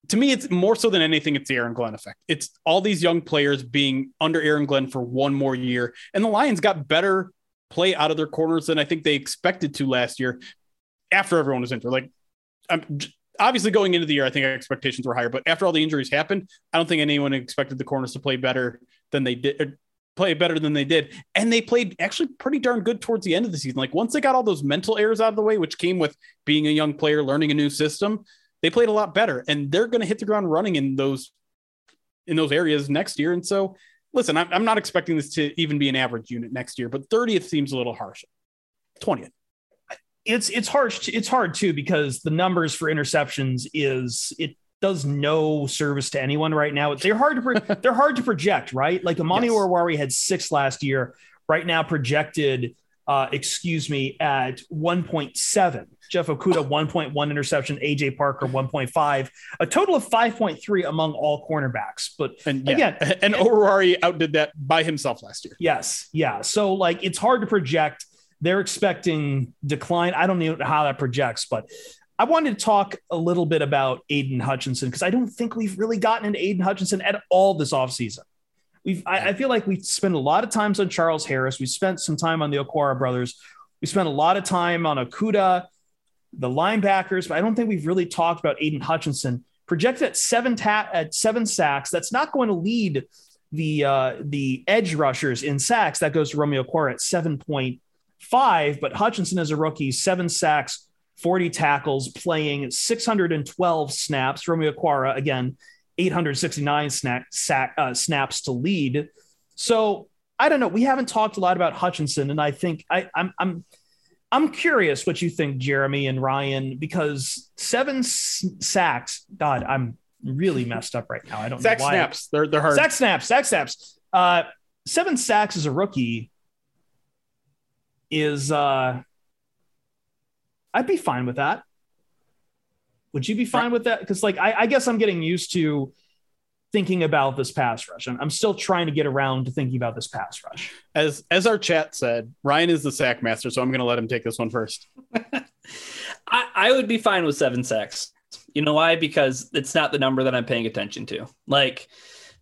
to me it's more so than anything it's the Aaron Glenn effect. It's all these young players being under Aaron Glenn for one more year, and the Lions got better play out of their corners than I think they expected to last year after everyone was injured. Like I'm obviously going into the year, I think expectations were higher, but after all the injuries happened, I don't think anyone expected the corners to play better than they did. Play better than they did, and they played actually pretty darn good towards the end of the season. Like once they got all those mental errors out of the way, which came with being a young player, learning a new system, they played a lot better, and they're going to hit the ground running in those in those areas next year. And so, listen, I'm, I'm not expecting this to even be an average unit next year, but 30th seems a little harsh. 20th. it's it's hard it's hard too because the numbers for interceptions is it does no service to anyone right now. They're hard to pro- [laughs] they're hard to project, right? Like Amani Yes. Oruwariye had six last year, right now projected uh, excuse me, at 1.7. Jeff Okudah 1.1 interception, AJ Parker 1.5, a total of 5.3 among all cornerbacks. But And yeah, again, and Orari outdid that by himself last year. Yes, yeah. So like it's hard to project. They're expecting decline. I don't know how that projects, but I wanted to talk a little bit about Aiden Hutchinson because I don't think we've really gotten into Aiden Hutchinson at all this offseason. We've I, I feel like we've spent a lot of times on Charles Harris. We spent some time on the Okwara brothers. We spent a lot of time on Okudah, the linebackers, but I don't think we've really talked about Aiden Hutchinson. Projected at seven ta- at seven sacks. That's not going to lead the uh, the edge rushers in sacks. That goes to Romeo Okwara at seven point five. But Hutchinson as a rookie, seven sacks, 40 tackles, playing 612 snaps. Romeo Okwara, again, 869 snack, sack, uh, snaps to lead. So I don't know. We haven't talked a lot about Hutchinson, and I think I, I'm I'm I'm curious what you think, Jeremy and Ryan, because seven s- sacks. God, I'm really messed up right now. I don't Sack know why. snaps. They're they're hard. Sack snaps, sack snaps. Uh, seven sacks as a rookie is uh I'd be fine with that. Would you be fine with that? Because like I, I guess I'm getting used to thinking about this pass rush. I'm, I'm still trying to get around to thinking about this pass rush. As as our chat said, Ryan is the sack master, so I'm going to let him take this one first. [laughs] I, I would be fine with seven sacks. You know why? Because it's not the number that I'm paying attention to. Like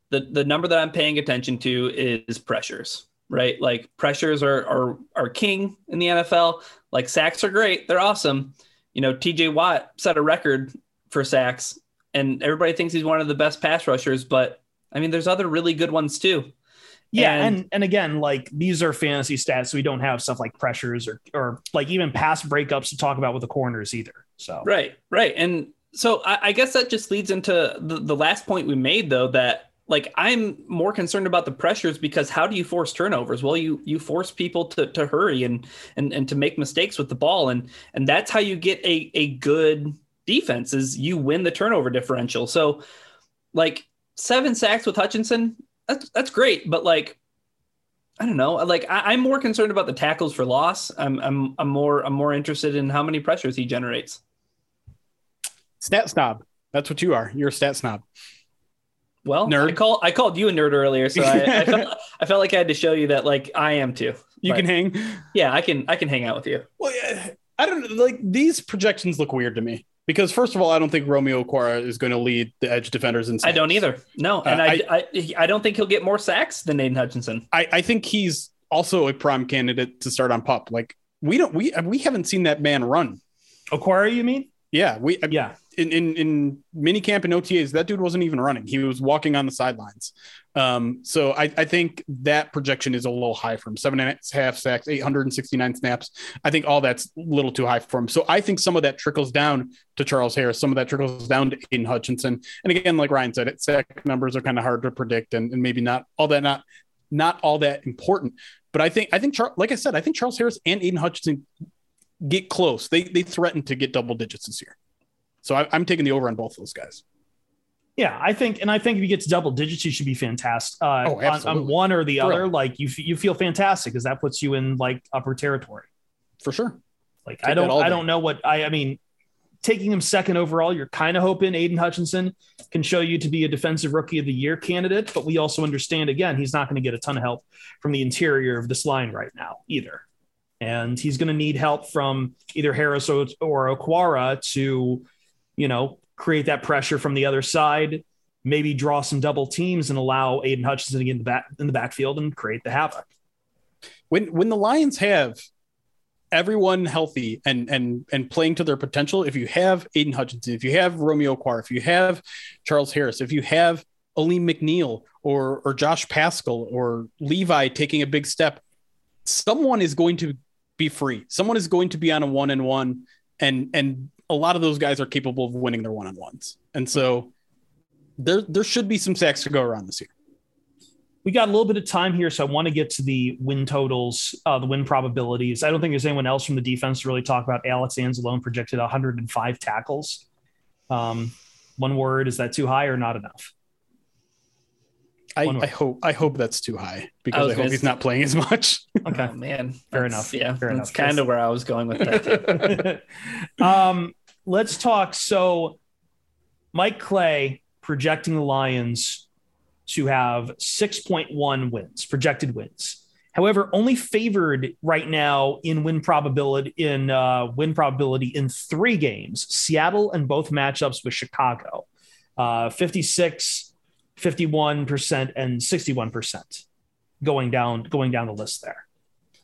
the the number that I'm paying attention to is pressures, right? Like pressures are are are king in the NFL. Like sacks are great, they're awesome. You know, TJ Watt set a record for sacks, and everybody thinks he's one of the best pass rushers. But I mean, there's other really good ones too. Yeah, And- and and again, like these are fantasy stats, so we don't have stuff like pressures or or like even pass breakups to talk about with the corners either. So Right, right. And so I, I guess that just leads into the, the last point we made, though, that like I'm more concerned about the pressures because how do you force turnovers? Well, you you force people to to hurry and and and to make mistakes with the ball, and and that's how you get a a good defense is you win the turnover differential. So, like seven sacks with Hutchinson, that's that's great, but like. I don't know. Like I, I'm more concerned about the tackles for loss. I'm, I'm I'm more I'm more interested in how many pressures he generates. Stat snob. That's what you are. You're a stat snob. Well, Nerd. I call I called you a nerd earlier, so I, I, [laughs] felt, I felt like I had to show you that like I am too. You But, can hang. yeah, I can I can hang out with you. Well, yeah, I don't like these projections look weird to me because first of all, I don't think Romeo Okwara is going to lead the edge defenders in. I don't either. No, and Uh, I, I I don't think he'll get more sacks than Aiden Hutchinson. I, I think he's also a prime candidate to start on pup. Like we don't we we haven't seen that man run. Okwara, you mean? Yeah, we Yeah. In in in mini camp and OTAs that dude wasn't even running. He was walking on the sidelines. Um, so I, I think that projection is a little high for him. Seven and a half sacks, 869 snaps. I think all that's a little too high for him. So I think some of that trickles down to Charles Harris. Some of that trickles down to Aiden Hutchinson. And again, like Ryan said, it sack numbers are kind of hard to predict and, and maybe not all that not not all that important. But I think I think Char- like I said, I think Charles Harris and Aiden Hutchinson get close. They they threaten to get double digits this year. So I, I'm taking the over on both of those guys. Yeah, I think, and I think if you get to double digits, you should be fantastic. Uh, Oh, on, on one or the other, like you, you feel fantastic because that puts you in like upper territory. For sure. Like Take I don't, I don't know what I, I mean. Taking him second overall, you're kind of hoping Aiden Hutchinson can show you to be a defensive rookie of the year candidate, but we also understand again he's not going to get a ton of help from the interior of this line right now either, and he's going to need help from either Harris or, or Okwara to, you know, create that pressure from the other side, maybe draw some double teams and allow Aiden Hutchinson to get in the back in the backfield and create the havoc. When when the Lions have everyone healthy and and and playing to their potential, if you have Aiden Hutchinson, if you have Romeo Quar, if you have Charles Harris, if you have Alim McNeill or or Josh Paschal or Levi taking a big step, someone is going to be free. Someone is going to be on a one and one, and and a lot of those guys are capable of winning their one on ones, and so there there should be some sacks to go around this year. we got a little bit of time here, so I want to get to the win totals, uh, the win probabilities. I don't think there's anyone else from the defense to really talk about. Alex Anzalone projected 105 tackles. Um, one word: is that too high or not enough? I, I hope I hope that's too high because I I, hope he's say- not playing as much. [laughs] Okay. Oh man, Fair That's- enough. Yeah, Fair that's enough. kind of where I was going with that. [laughs] um, let's talk. So, Mike Clay projecting the Lions to have 6.1 wins, projected wins. However, only favored right now in win probability in uh, win probability in three games: Seattle and both matchups with Chicago, uh, 56, 51 percent, and 61 percent going down going down the list there.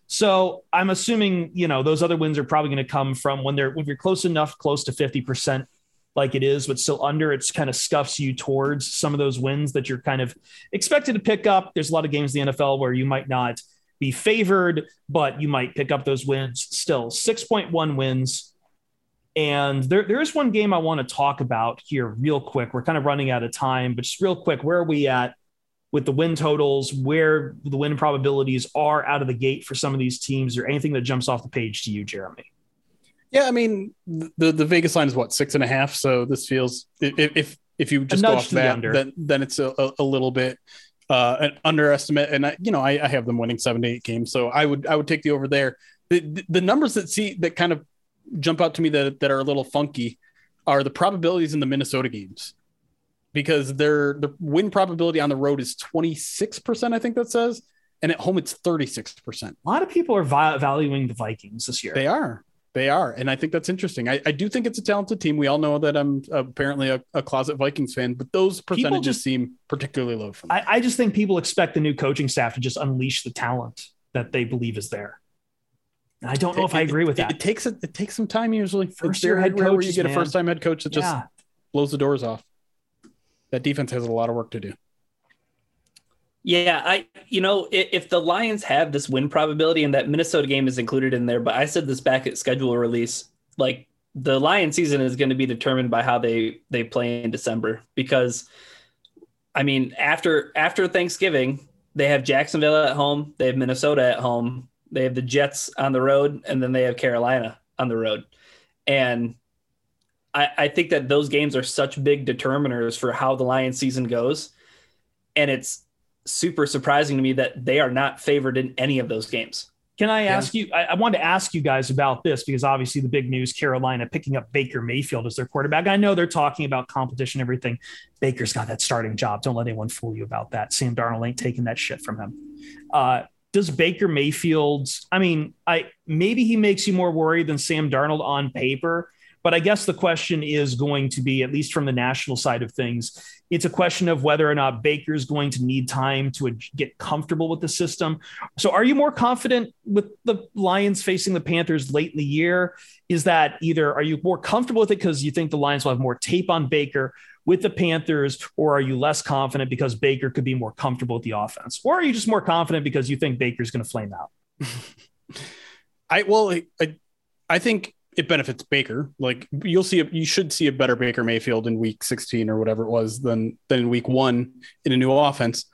So I'm assuming you know those other wins are probably going to come from when they're when you're close enough, close to 50 percent, like it is, but still under. It's kind of scuffs you towards some of those wins that you're kind of expected to pick up. There's a lot of games in the NFL where you might not be favored, but you might pick up those wins. Still, 6.1 wins. And there, there is one game I want to talk about here real quick. We're kind of running out of time, but just real quick, where are we at with the win totals, where the win probabilities are out of the gate for some of these teams, or anything that jumps off the page to you, Jeremy? Yeah, I mean the the Vegas line is what six and a half. So this feels if if if you just go off the that, under. then then it's a, a, little bit uh, an underestimate. And I, you know, I, I have them winning seven to eight games, so I would I would take the over there. The, the, the numbers that see that kind of jump out to me that that are a little funky are the probabilities in the Minnesota games because their the win probability on the road is twenty six percent. I think that says, and at home it's thirty six percent. A lot of people are vi- valuing the Vikings this year. They are. They are. And I think that's interesting. I, I do think it's a talented team. We all know that I'm apparently a, a closet Vikings fan, but those percentages just- seem particularly low for me. I, I just think people expect the new coaching staff to just unleash the talent that they believe is there. I don't know if I It- agree with it, that. It takes it, it takes some time usually. First year head coach, you get a first time head coach that just yeah. blows the doors off. That defense has a lot of work to do. Yeah, I you know if, if the Lions have this win probability and that Minnesota game is included in there, but I said this back at schedule release, like the Lion season is going to be determined by how they they play in December because I mean after after Thanksgiving they have Jacksonville at home, they have Minnesota at home, they have the Jets on the road, and then they have Carolina on the road, and I, I think that those games are such big determiners for how the Lions season goes, and it's super surprising to me that they are not favored in any of those games. Can I ask you? I, I wanted to ask you guys about this because obviously the big news Carolina picking up Baker Mayfield as their quarterback. I know they're talking about competition, everything. Baker's got that starting job. Don't let anyone fool you about that. Sam Darnold ain't taking that shit from him. Uh, does Baker Mayfield's, I mean, I maybe he makes you more worried than Sam Darnold on paper, but I guess the question is going to be, at least from the national side of things, it's a question of whether or not Baker's going to need time to get comfortable with the system. So, are you more confident with the Lions facing the Panthers late in the year? Is that either are you more comfortable with it because you think the Lions will have more tape on Baker with the Panthers, or are you less confident because Baker could be more comfortable with the offense? Or are you just more confident because you think Baker's going to flame out? [laughs] I well, I, I think it benefits Baker. Like you'll see, a, you should see a better Baker Mayfield in Week 16 or whatever it was than than in Week One in a new offense.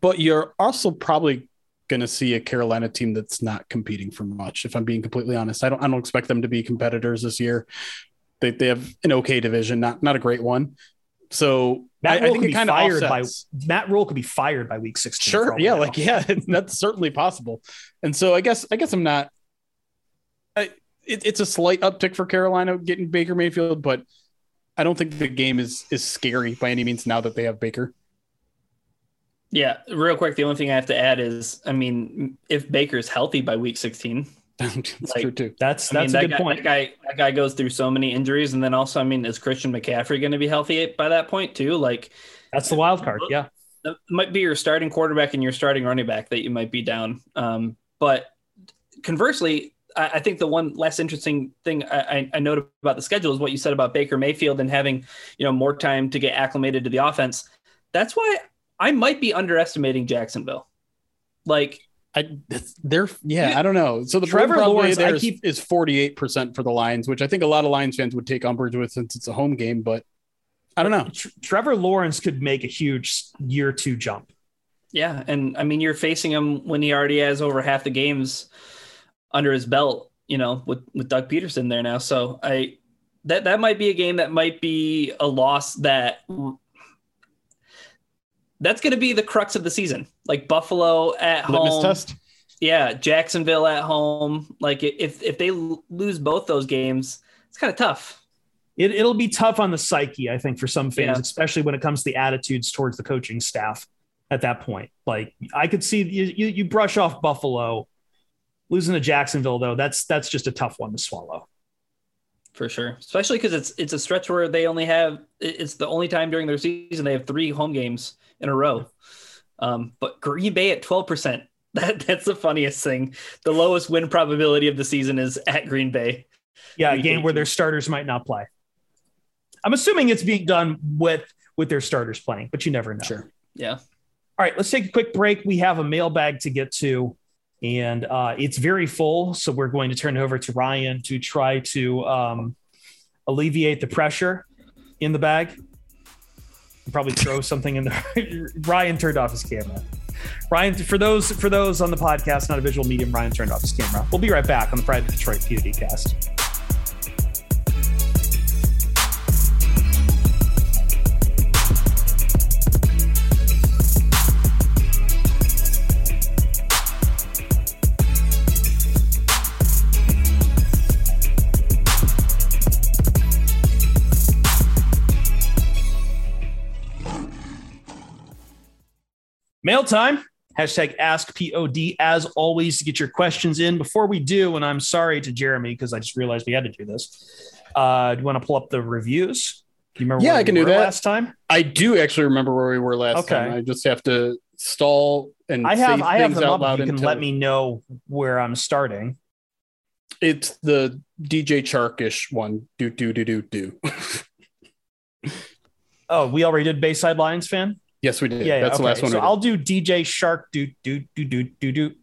But you're also probably going to see a Carolina team that's not competing for much. If I'm being completely honest, I don't I don't expect them to be competitors this year. They they have an okay division, not not a great one. So Matt I, I think it kind of fired offsets. by Matt Rhule could be fired by week 16. Sure. Yeah. Like, [laughs] yeah, that's certainly possible. And so I guess, I guess I'm not, it, it's a slight uptick for Carolina getting Baker Mayfield, but I don't think the game is, is scary by any means now that they have Baker. Yeah, real quick, the only thing I have to add is, I mean, if Baker's healthy by week 16, [laughs] that's Like, true too. That's I that's mean, a that good guy, point. That guy, that guy goes through so many injuries, and then also, I mean, is Christian McCaffrey going to be healthy by that point too? Like, That's the wild card. Yeah. that might be your starting quarterback and your starting running back that you might be down. Um, but conversely, I, I think the one less interesting thing I, I, I noted about the schedule is what you said about Baker Mayfield and having you know more time to get acclimated to the offense. That's why I might be underestimating Jacksonville. Like, I, that's, they're, yeah, I don't know. So the Trevor Trevor probably Lawrence, I keep- is 48% for the Lions, which I think a lot of Lions fans would take umbrage with since it's a home game, but I don't know. Tr- Trevor Lawrence could make a huge year two jump. yeah, and I mean, you're facing him when he already has over half the games under his belt. You know, with with Doug Pederson there now, so I that that might be a game that might be a loss that that's going to be the crux of the season. Like Buffalo at Litmus home, test. yeah, Jacksonville at home. Like if if they lose both those games, it's kind of tough. It, it'll be tough on the psyche, I think, for some fans, Yeah. especially when it comes to the attitudes towards the coaching staff at that point. Like I could see you, you, you brush off Buffalo. Losing to Jacksonville, though, that's that's just a tough one to swallow. For sure, especially because it's it's a stretch where they only have it's the only time during their season they have three home games in a row. Um, but Green Bay at twelve percent. [laughs] That that's the funniest thing. The lowest win probability of the season is at Green Bay. Yeah, a game where their starters might not play. I'm assuming it's being done with with their starters playing, but you never know. Sure. Yeah. All right, let's take a quick break. We have a mailbag to get to, and uh, it's very full. So we're going to turn it over to Ryan to try to um, alleviate the pressure in the bag. Probably throw [laughs] something in there. Ryan turned off his camera. Ryan, for those for those on the podcast, not a visual medium, Ryan turned off his camera. We'll be right back on the Pride of Detroit POD cast. Mail time. Hashtag ask POD as always to get your questions in. Before we do, and I'm sorry to Jeremy because I just realized we had to do this. Uh, do you want to pull up the reviews? Do you remember? Yeah, where I can we do that. Last time, I do actually remember where we were last Okay. time. I just have to stall and I have I have things them out up. You can let me know where I'm starting. it's the DJ Charkish one. Do do do do do. [laughs] Oh, we already did Bayside Lions fan. Yes, we did. Yeah, yeah, That's okay. the last one. So. I'll do DJ Shark do do do do do do.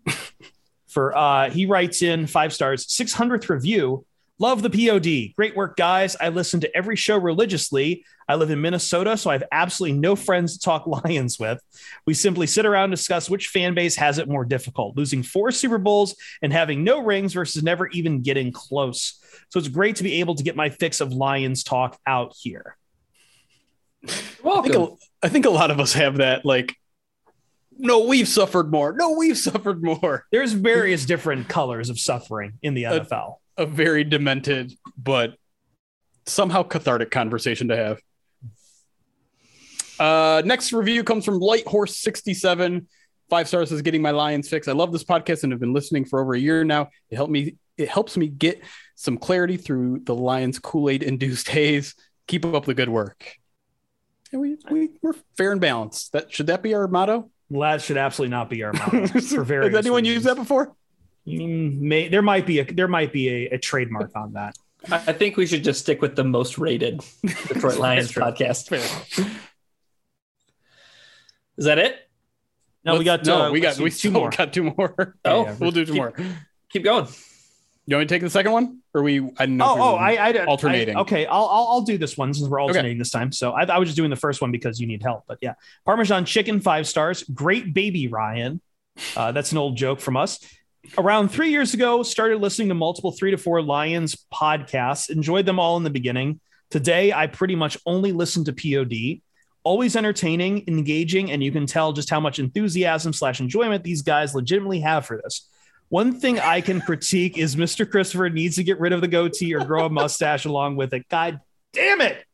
For uh, he writes in five stars, six hundredth review. Love the POD. Great work, guys. I listen to every show religiously. I live in Minnesota, so I have absolutely no friends to talk [laughs] Lions with. We simply sit around and discuss which fan base has it more difficult, losing four Super Bowls and having no rings versus never even getting close. So it's great to be able to get my fix of Lions talk out here. Welcome. A, I think a lot of us have that. Like, no, we've suffered more. No, we've suffered more. There's various different colors of suffering in the NFL. A very demented, but somehow cathartic conversation to have. Uh, next review comes from Light Horse 67. Five stars is getting my Lions fix. I love this podcast and have been listening for over a year now. It helped me. It helps me get some clarity through the Lions Kool-Aid induced haze. Keep up the good work. And we, we we're fair and balanced. That should that be our motto? That should absolutely not be our motto. [laughs] for various Has anyone reasons. used that before? Mm, May, there might be a there might be a, a trademark on that. I I think we should just stick with the most rated [laughs] Detroit Lions podcast. Is that it? No, we got Let's- no, uh, we got we two still more. got two more. Oh, yeah, we'll do two keep- more. Keep going. You want me to take the second one, or we? I know. Oh, oh, I, I alternating. I- okay, I'll, I'll I'll do this one since we're alternating this time. So I, I was just doing the first one because you need help. But yeah, Parmesan chicken five stars. Great baby Ryan. Uh, that's an old joke from us. Around three years ago, started listening to multiple three to four Lions podcasts. Enjoyed them all in the beginning. Today, I pretty much only listen to POD. Always entertaining, engaging, and you can tell just how much enthusiasm slash enjoyment these guys legitimately have for this. One thing I can critique is Mr. Christopher needs to get rid of the goatee or grow a mustache along with it. God damn it.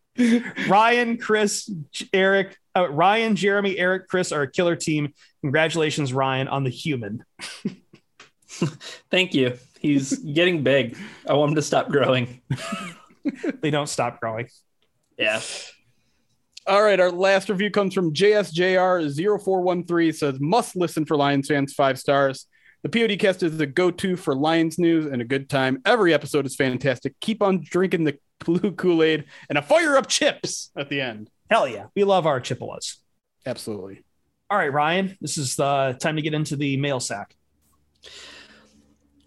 Ryan, Chris, Eric, uh, Ryan, Jeremy, Eric, Chris are a killer team. Congratulations, Ryan, on the human. [laughs] Thank you. He's getting big. I want him to stop growing. [laughs] They don't stop growing. Yeah. All right, our last review comes from JSJR0413. Says must listen for Lions fans, five stars. The PODcast is the go-to for Lions news and a good time. Every episode is fantastic. Keep on drinking the blue Kool-Aid and a fire up chips at the end. Hell yeah. We love our Chippewas. Absolutely. All right, Ryan, this is the time to get into the mail sack.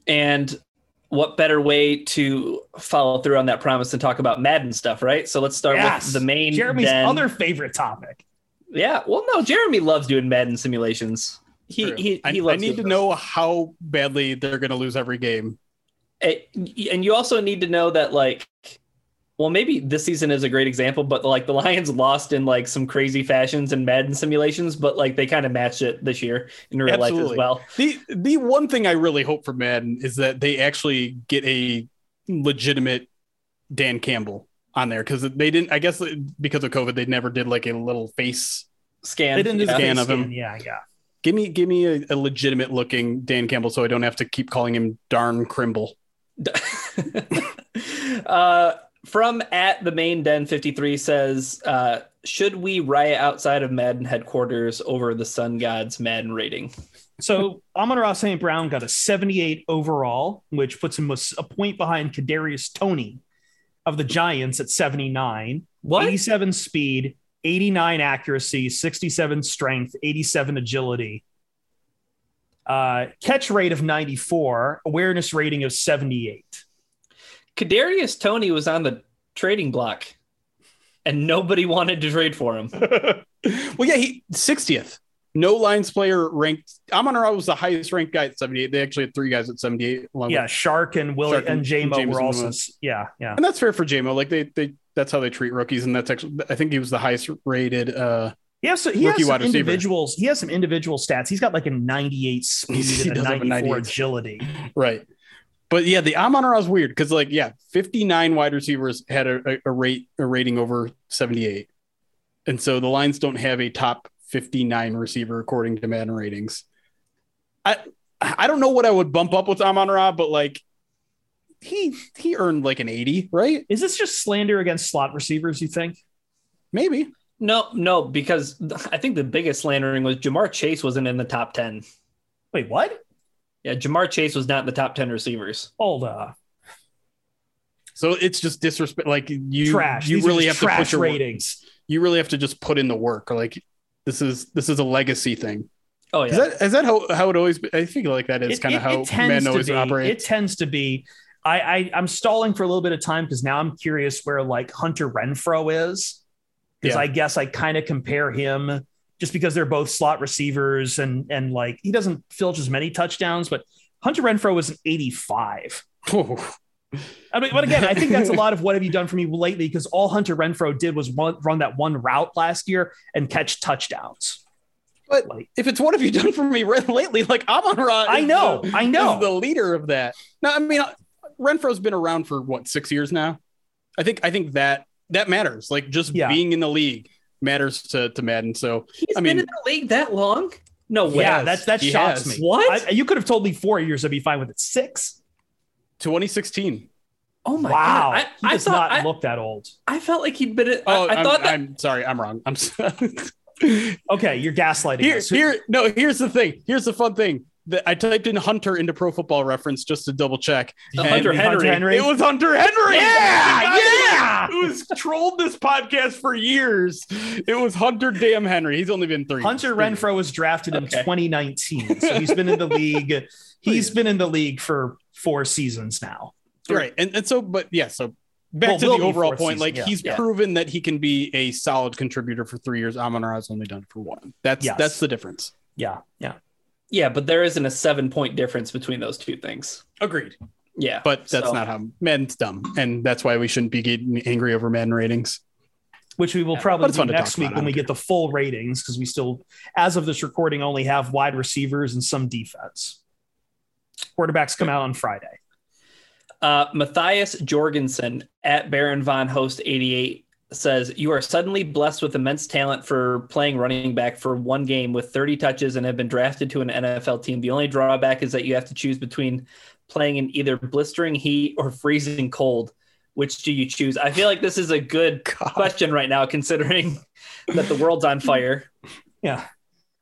And what better way to follow through on that promise than talk about Madden stuff, right? So let's start Yes. with the main Jeremy's den. other favorite topic. Yeah. Well, no, Jeremy loves doing Madden simulations. He True. he, I, he I loves need to know how badly they're going to lose every game. Eh, and you also need to know that like well, maybe this season is a great example, but like the Lions [laughs] lost in like some crazy fashions in Madden simulations, but like they kind of matched it this year in real life as well. The the one thing I really hope for Madden is that they actually get a legitimate Dan Campbell on there because they didn't. I guess because of COVID, they never did like a little face. Scan. They didn't do yeah. Scan face of him. scan. Yeah, yeah. Give me give me a, a legitimate looking Dan Campbell, so I don't have to keep calling him Darn Crimble. [laughs] uh, from at the main den 53 says, uh, should we riot outside of Madden headquarters over the Sun God's Madden rating? So Amon-Ra St. Brown got a 78 overall, which puts him with a point behind Kadarius Toney of the Giants at 79. What? 87 speed, 89 accuracy, 67 strength, 87 agility. Uh, catch rate of 94, awareness rating of 78. Kadarius Toney was on the trading block, and nobody wanted to trade for him. [laughs] well, yeah, he 60th. No lines player ranked. Amon-Ra was the highest ranked guy at 78. They actually had three guys at 78. Along Yeah, with, Chark and Willie Chark and and Jamo were also yeah, yeah. and that's fair for Jamo. Like they they that's how they treat rookies, and that's actually I think he was the highest rated. uh He has, he Rookie has some wide receiver. individuals. He has some individual stats. He's got like a 98 speed [laughs] He and a does have a 94 98. agility. Right. But yeah, the Amon-Ra is weird because like yeah, 59 wide receivers had a, a, a rate a rating over 78. And so the Lions don't have a top 59 receiver according to Madden ratings. I I don't know what I would bump up with Amon-Ra, but like he he earned like an 80, right? Is this just slander against slot receivers? You think? Maybe. No, no, because I think the biggest slandering was Ja'Marr Chase wasn't in the top 10. Wait, what? Yeah, Ja'Marr Chase was not in the top 10 receivers. Hold uh, So it's just disrespect. Like you, trash. you These really have just to trash put your ratings. You really have to just put in the work. Like this is this is a legacy thing. Oh, Is yeah. that is that how, how it always? Be? I think like that is kind of how it tends men always be. operate. It tends to be. I, I I'm stalling for a little bit of time because now I'm curious where like Hunter Renfrow is because Yeah. I guess I kind of compare him just because they're both slot receivers and and like he doesn't filch as many touchdowns, but Hunter Renfrow was an 85. [laughs] I mean, but again, I think that's a lot of what have you done for me lately because all Hunter Renfrow did was one, run that one route last year and catch touchdowns. But Like, if it's what have you done for me lately? Like Amon-Ra, I know, the- I know. the leader of that. No, I mean Renfrow's been around for what six years now. I think I think that that matters. Like just Yeah. being in the league matters to to Madden. So He's I mean- been in the league that long? No way. yeah, has. that that He shocks has. me. What? I- you could have told me four years, I'd be fine with it. Six. 2016. Oh my wow, god! he I, I does thought not I, look that old. I felt like he'd been. in- Oh, I, I I'm, thought that. I'm sorry, I'm wrong. I'm sorry. [laughs] Okay, you're gaslighting here, us. here, no. Here's the thing. Here's the fun thing. That I typed in Hunter into Pro Football Reference just to double check. Uh, and Hunter Hunter Henry. It was Hunter Henry. Yeah, yeah. It was trolled this podcast for years. It was Hunter damn Henry. He's only been three. Hunter three. Renfrow was drafted in 2019, so he's been in the [laughs] league. He's been in the league for four seasons now. Right. And, and so, but yeah, so back Well, to the overall point, season, like yeah. he's Yeah. proven that he can be a solid contributor for three years. Amon-Ra has only done it for one. That's Yes. that's the difference. Yeah, yeah. Yeah, but there isn't a seven point difference between those two things. Agreed. Yeah, But that's so- not how men's dumb. And that's why we shouldn't be getting angry over Madden ratings. Which we will but probably do next week when we don't get the full ratings because we still, as of this recording, only have wide receivers and some defense. Quarterbacks come out on Friday. Uh, Matthias Jorgensen at Baron Von Host 88 says, You are suddenly blessed with immense talent for playing running back for one game with 30 touches and have been drafted to an NFL team. The only drawback is that you have to choose between playing in either blistering heat or freezing cold. Which do you choose? I feel like this is a good [laughs] question right now, considering [laughs] that the world's on fire. Yeah.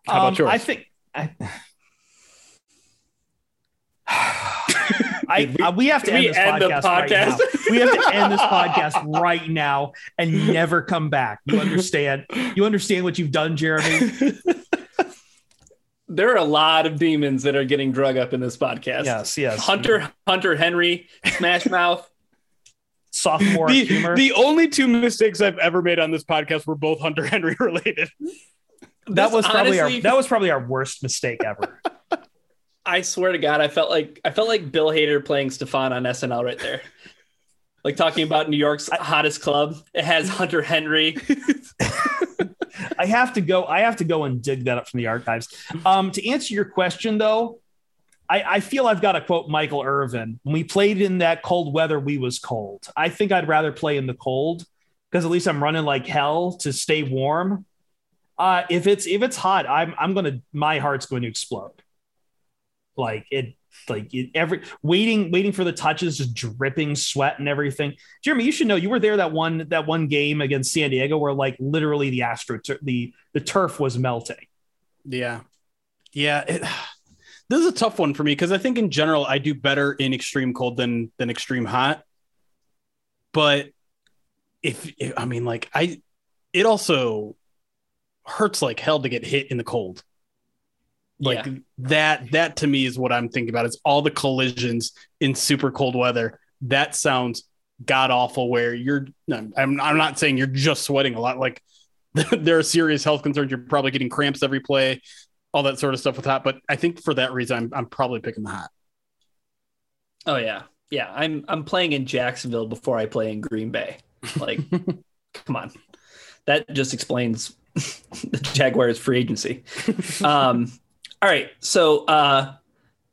How about Um, yours? I think. I, I, uh, we have to end we this end the podcast, right now. We have to end this [laughs] podcast right now and never come back. You understand? You understand what you've done, Jeremy? [laughs] There are a lot of demons that are getting drug up in this podcast. Yes, yes. Hunter, Hunter Henry, Smash [laughs] Mouth. sophomore The, humor. the only two mistakes I've ever made on this podcast were both Hunter Henry related. that This was probably honestly- our that was probably our worst mistake ever. I swear to God, I felt like I felt like Bill Hader playing Stefon on SNL right there. [laughs] Like talking about New York's hottest club. It has Hunter Henry. [laughs] I have to go. I have to go and dig that up from the archives. Um, to answer your question, though, I, I feel I've got to quote Michael Irvin. When we played in that cold weather, we was cold. I think I'd rather play in the cold because at least I'm running like hell to stay warm. Uh, if it's if it's hot, I'm I'm gonna my heart's going to explode. Like it, like it, every waiting waiting for the touches, just dripping sweat and everything. Jeremy, you should know you were there that one that one game against San Diego where like literally the astro the the turf was melting. Yeah, yeah. It, [sighs] this is a tough one for me because I think in general I do better in extreme cold than than extreme hot. But if, if I mean like I, it also hurts like hell to get hit in the cold. Like Yeah. that, that to me is what I'm thinking about. Is all the collisions in super cold weather. That sounds god awful. Where you're, I'm, I'm not saying you're just sweating a lot. Like [laughs] there are serious health concerns. You're probably getting cramps every play, all that sort of stuff with hot. But I think for that reason, I'm, I'm probably picking the hot. Oh yeah. Yeah. I'm I'm playing in Jacksonville before I play in Green Bay. Like, [laughs] come on. That just explains [laughs] the Jaguars free agency. Um, all right. So uh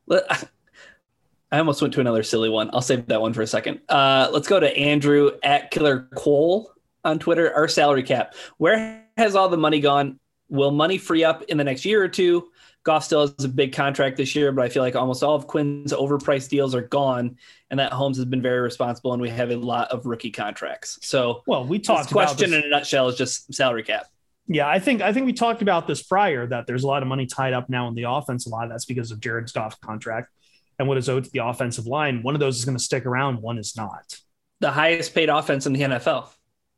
let, [laughs] I almost went to another silly one. I'll save that one for a second. Uh let's go to Andrew at Killer Cole on Twitter. Our salary cap. Where has all the money gone? Will money free up in the next year or two? Goff still has a big contract this year, but I feel like almost all of Quinn's overpriced deals are gone, and that Holmes has been very responsible, and we have a lot of rookie contracts. So, Well, we this talked about question this. in a nutshell is just salary cap. Yeah, I think I think we talked about this prior that there's a lot of money tied up now in the offense. A lot of that's because of Jared Goff's contract and what is owed to the offensive line. One of those is going to stick around. One is not. The highest paid offense in the NFL.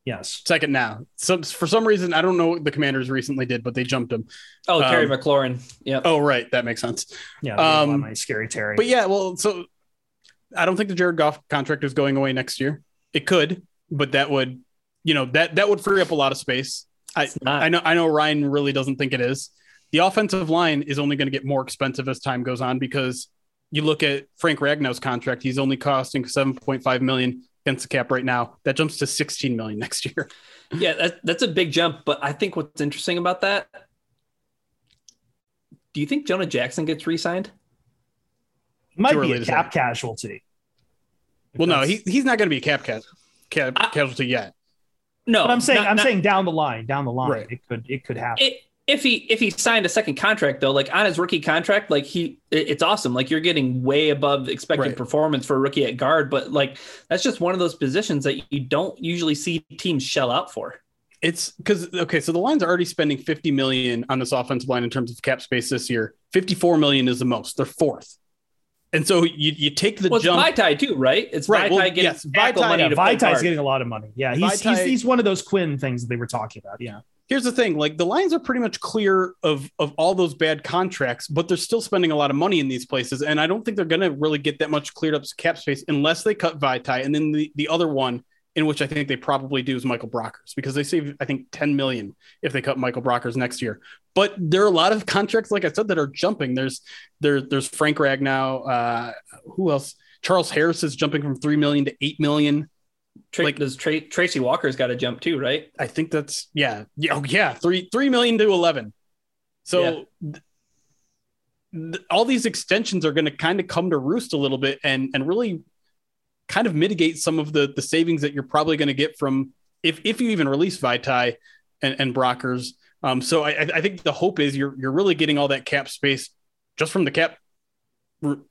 Yes. Second now. So for some reason, I don't know what the commanders recently did, but they jumped him. Oh, Terry Um, McLaurin. Yep. Oh, right. That makes sense. Yeah. there's a lot of Um, money, scary Terry. But yeah, well, so I don't think the Jared Goff contract is going away next year. It could, but that would, you know, that that would free up a lot of space. I I know I know Ryan really doesn't think it is. The offensive line is only going to get more expensive as time goes on because you look at Frank Ragnow's contract, he's only costing 7.5 million against the cap right now. That jumps to 16 million [laughs] next year. Yeah, that, that's a big jump. But I think what's interesting about that. Do you think Jonah Jackson gets re-signed? Might be a cap casualty. Well, no, he, he's not going to be a cap, ca- cap I- casualty yet. No, But I'm saying not- I'm not- saying down the line, down the line, Right. it could it could happen. it, if he if he signed a second contract though, like on his rookie contract, like he it's awesome. Like you're getting way above expected Right. performance for a rookie at guard, but like that's just one of those positions that you don't usually see teams shell out for. It's because okay, so the line's are already spending 50 million on this offensive line in terms of cap space this year. 54 million is the most. They're fourth. And so you you take the Well, it's. Vaitai too, right? It's Right, Vaitai well, getting yes, tackle Vaitai- money yeah, to play Vaitai's getting a lot of money. Yeah, he's, Vaitai- he's he's one of those Quinn things that they were talking about. Yeah. Here's the thing: like the Lions are pretty much clear of of all those bad contracts, but they're still spending a lot of money in these places, and I don't think they're going to really get that much cleared up cap space unless they cut Vaitai. And then the the other one, in which I think they probably do, is Michael Brockers because they save I think 10 million if they cut Michael Brockers next year. But there are a lot of contracts, like I said, that are jumping. There's there there's Frank Ragnow. Uh, who else? Charles Harris is jumping from three million to eight million. Tra- like- does Tra- Tracy Walker's got to jump too, right? I think that's yeah, yeah, oh, yeah, three three million to eleven. So Yeah. th- th- all these extensions are going to kind of come to roost a little bit and and really kind of mitigate some of the the savings that you're probably going to get from if if you even release Vaitai and, and Brockers. Um, so I, I- I think the hope is you're you're really getting all that cap space just from the cap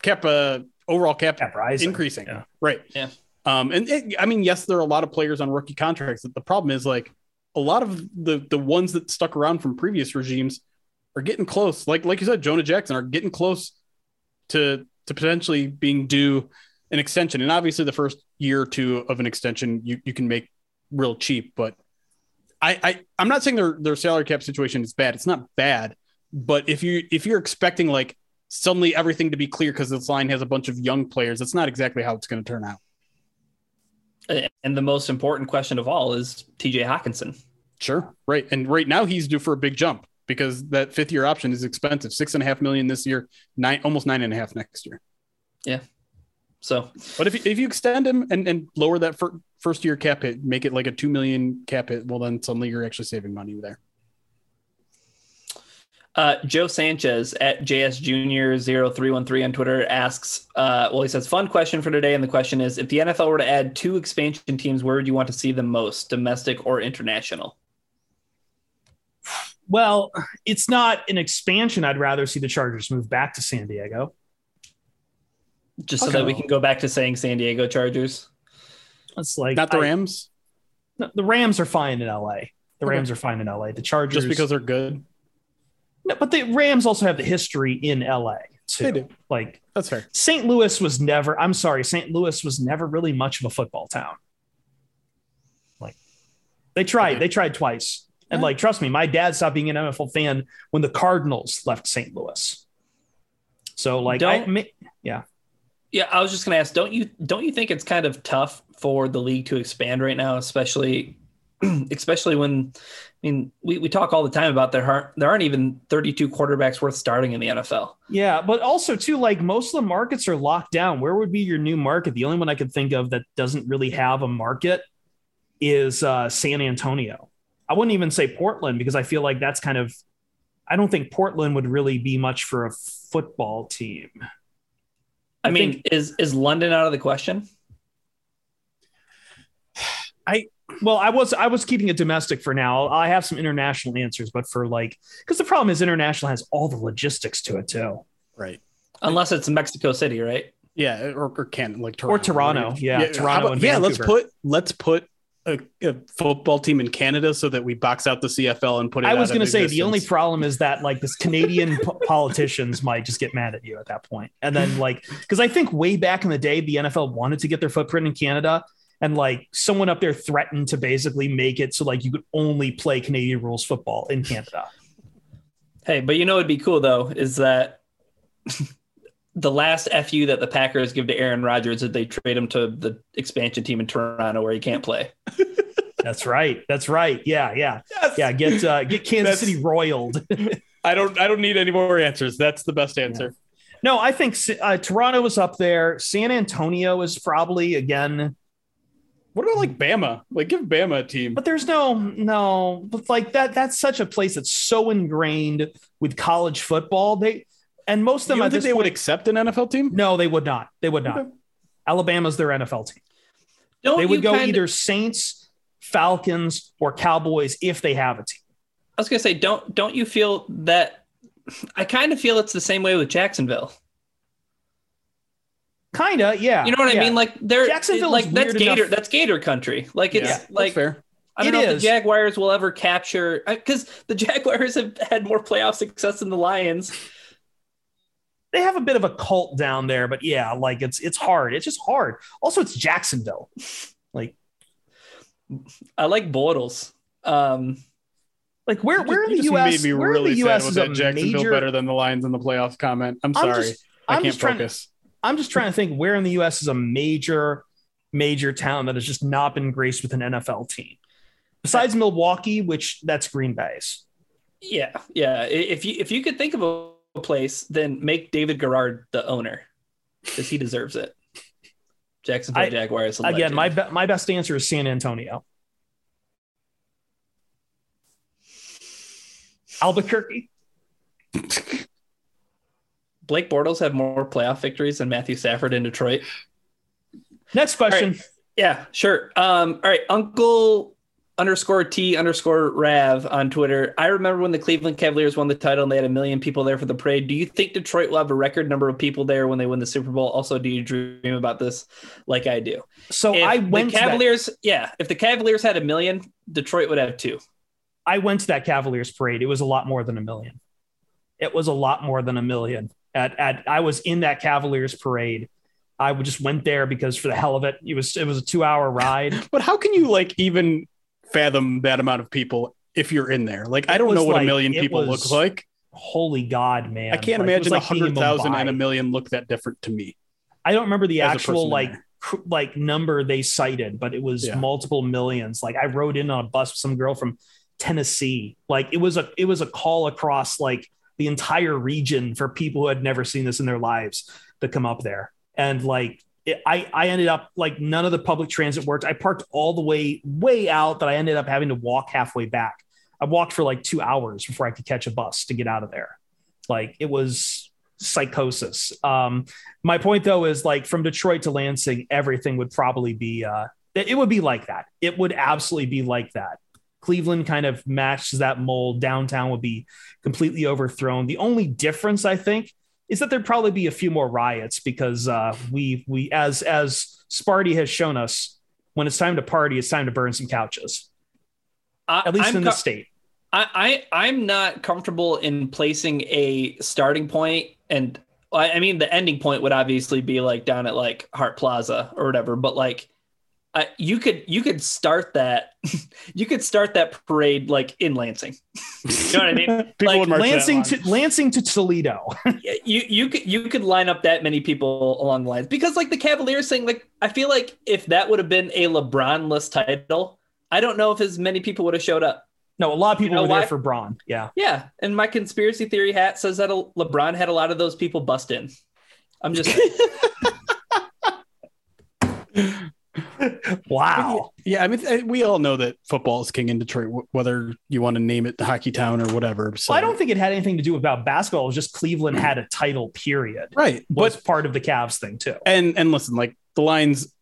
cap uh, overall cap Cap rising. increasing. Yeah. Right. Yeah. Um, and it, I mean, yes, there are a lot of players on rookie contracts. But the problem is like a lot of the the ones that stuck around from previous regimes are getting close. Like like you said, Jonah Jackson are getting close to to potentially being due an extension. And obviously, the first year or two of an extension you you can make real cheap. But I, I I'm not saying their their salary cap situation is bad. It's not bad. But if you if you're expecting like suddenly everything to be clear because this line has a bunch of young players, that's not exactly how it's going to turn out. And the most important question of all is TJ Hockenson. Sure. Right. And right now he's due for a big jump because that fifth year option is expensive. Six and a half million this year, nine almost nine and a half next year. So, But if you, if you extend him and, and lower that fir- first year cap hit, make it like a two million cap hit, well then suddenly you're actually saving money there. uh, Joe Sanchez at JS Junior 0313 on Twitter asks, uh, well, he says, fun question for today. And the question is if the NFL were to add two expansion teams, where would you want to see them most, domestic or international? Well, it's not an expansion. I'd rather see the Chargers move back to San Diego. Just so that we can go back to saying San Diego Chargers. It's like Not the I- Rams, no, the Rams are fine in LA. The Okay. Rams are fine in LA. The Chargers, just because they're good. No, but the Rams also have the history in LA too. They do. Like That's fair. St. Louis was never. I'm sorry, St. Louis was never really much of a football town. Like they tried, Okay. they tried twice, and Yeah. like trust me, my dad stopped being an NFL fan when the Cardinals left St. Louis. So like, I, Don't- ma- Yeah, I was just going to ask, don't you don't you think it's kind of tough for the league to expand right now, especially [clears throat] especially when I mean, we, we talk all the time about there aren't there aren't even 32 quarterbacks worth starting in the NFL. Yeah, but also too, like most of the markets are locked down. Where would be your new market? The only one I could think of that doesn't really have a market is uh, San Antonio. I wouldn't even say Portland because I feel like that's kind of. I don't think Portland would really be much for a football team. I, I mean, think- is is London out of the question? I well, I was I was keeping it domestic for now. I have some international answers, but for like because the problem is international has all the logistics to it too. Right. Unless it's Mexico City, right? Yeah, or, or Canada, like Or Toronto. Yeah, how Toronto about- and yeah, let's put let's put a, a football team in Canada so that we box out the CFL and put it. I was going going to to say the only problem is that like this Canadian po- [laughs] politicians might just get mad at you at that. And then like because I think way back in the day the NFL wanted to get their footprint in Canada and like someone up there threatened to basically make it so like you could only play Canadian rules football in Canada. Hey, but you know what'd be cool though is that [laughs] the last fu that the Packers give to Aaron Rodgers is they trade him to the expansion team in Toronto where he can't play. [laughs] That's right. That's right. Yeah, yeah. Yeah, get uh, get [laughs] Kansas That's- City roiled. [laughs] I don't. I don't need any more answers. That's the best answer. no, I think uh, Toronto is up there. San Antonio is probably again What about like Bama? Like give Bama a team. But there's no no, but like that that's such a place that's so ingrained with college football. They and most of You them don't think this they would accept an NFL team? no, they would not. They would not. Okay. Alabama's their NFL team. Don't They would go kinda- either Saints, Falcons, or Cowboys if they have a team. I was gonna say, don't don't you feel that? I kind of feel it's the same way with Jacksonville. Kinda, yeah. You know what yeah. I mean? Like they're Jacksonville like that's Gator. enough- That's Gator country. Like it's Yeah, like fair. I don't It know if the Jaguars will ever capture because the [laughs] Jaguars have had more playoff success than the Lions. They have a bit of a cult down there, but yeah, like it's it's hard. It's just hard. Also, it's Jacksonville. Like I like Bortles. Um, like where where in the US made me where in really the sad US with is that a Jacksonville major better than the Lions in the playoffs comment. I'm I'm sorry. just- I I'm can't just trying- focus. I'm just trying to think where in the US is a major, major town that has just not been graced with an NFL team. Besides Milwaukee, which that's Green Bay's. yeah, yeah. If you if you could think of a a place, then make David Garrard the owner because he deserves it. Jacksonville I- Jaguars. Again, legend. my be- my best answer is San Antonio. Albuquerque. Blake Bortles have more playoff victories than Matthew Stafford in Detroit. Next question. Yeah, sure. Um, all right, Uncle underscore T underscore Rav on Twitter. I remember when the Cleveland Cavaliers won the title and they had a million people there for the parade. Do you think Detroit will have a record number of people there when they win the Super Bowl? Also, do you dream about this like I do? So if I went the to that- Cavaliers, yeah, if the Cavaliers had a million, Detroit would have two. I went to that Cavaliers parade. It was a lot more than a million. It was a lot more than a million. At at I was in that Cavaliers parade. I just went there because for the hell of it, it was it was a two hour ride. [laughs] But how can you like even fathom that amount of people if you're in there? Like, I don't know what like- a million people was- look like. Holy God, man! I can't Like, imagine a like hundred thousand and a million look that different to me. I don't remember the actual like like number they cited, but it was Yeah. multiple millions. Like I rode in on a bus with some girl from Tennessee. Like it was a it was a call across like the entire region for people who had never seen this in their lives to come up there. And like I I ended up like none of the public transit worked. I parked all the way way out that I ended up having to walk halfway back. I walked for like two hours before I could catch a bus to get out of there. Like it was psychosis. Um, my point though is like from Detroit to Lansing, everything would probably be uh, it would be like that. It would absolutely be like that. Cleveland kind of matches that mold. Downtown would be completely overthrown. The only difference, I think, is that there'd probably be a few more riots because uh, we we as as Sparty has shown us, when it's time to party, it's time to burn some couches. I, At least I'm in the state. I, I I'm not comfortable in placing a starting point and I, I mean the ending point would obviously be like down at like Hart Plaza or whatever, but like I, you could you could start that [laughs] you could start that parade like in Lansing. [laughs] you know what I mean? [laughs] People Like, would march Lansing to Lansing to Toledo. you you could you could line up that many people along the lines because like the Cavaliers thing, like I feel like if that would have been a LeBron-less title, I don't know if as many people would have showed up. no, a lot of people know were there for Bron. Yeah. Yeah, and my conspiracy theory hat says that LeBron had a lot of those people bust in. I'm just [laughs] Wow. Yeah, I mean, we all know that football is king in Detroit, whether you want to name it the hockey town or whatever. So Well, I don't think it had anything to do about basketball. It was just Cleveland had a title, period. right, Was but part of the Cavs thing too. and and listen, like the Lions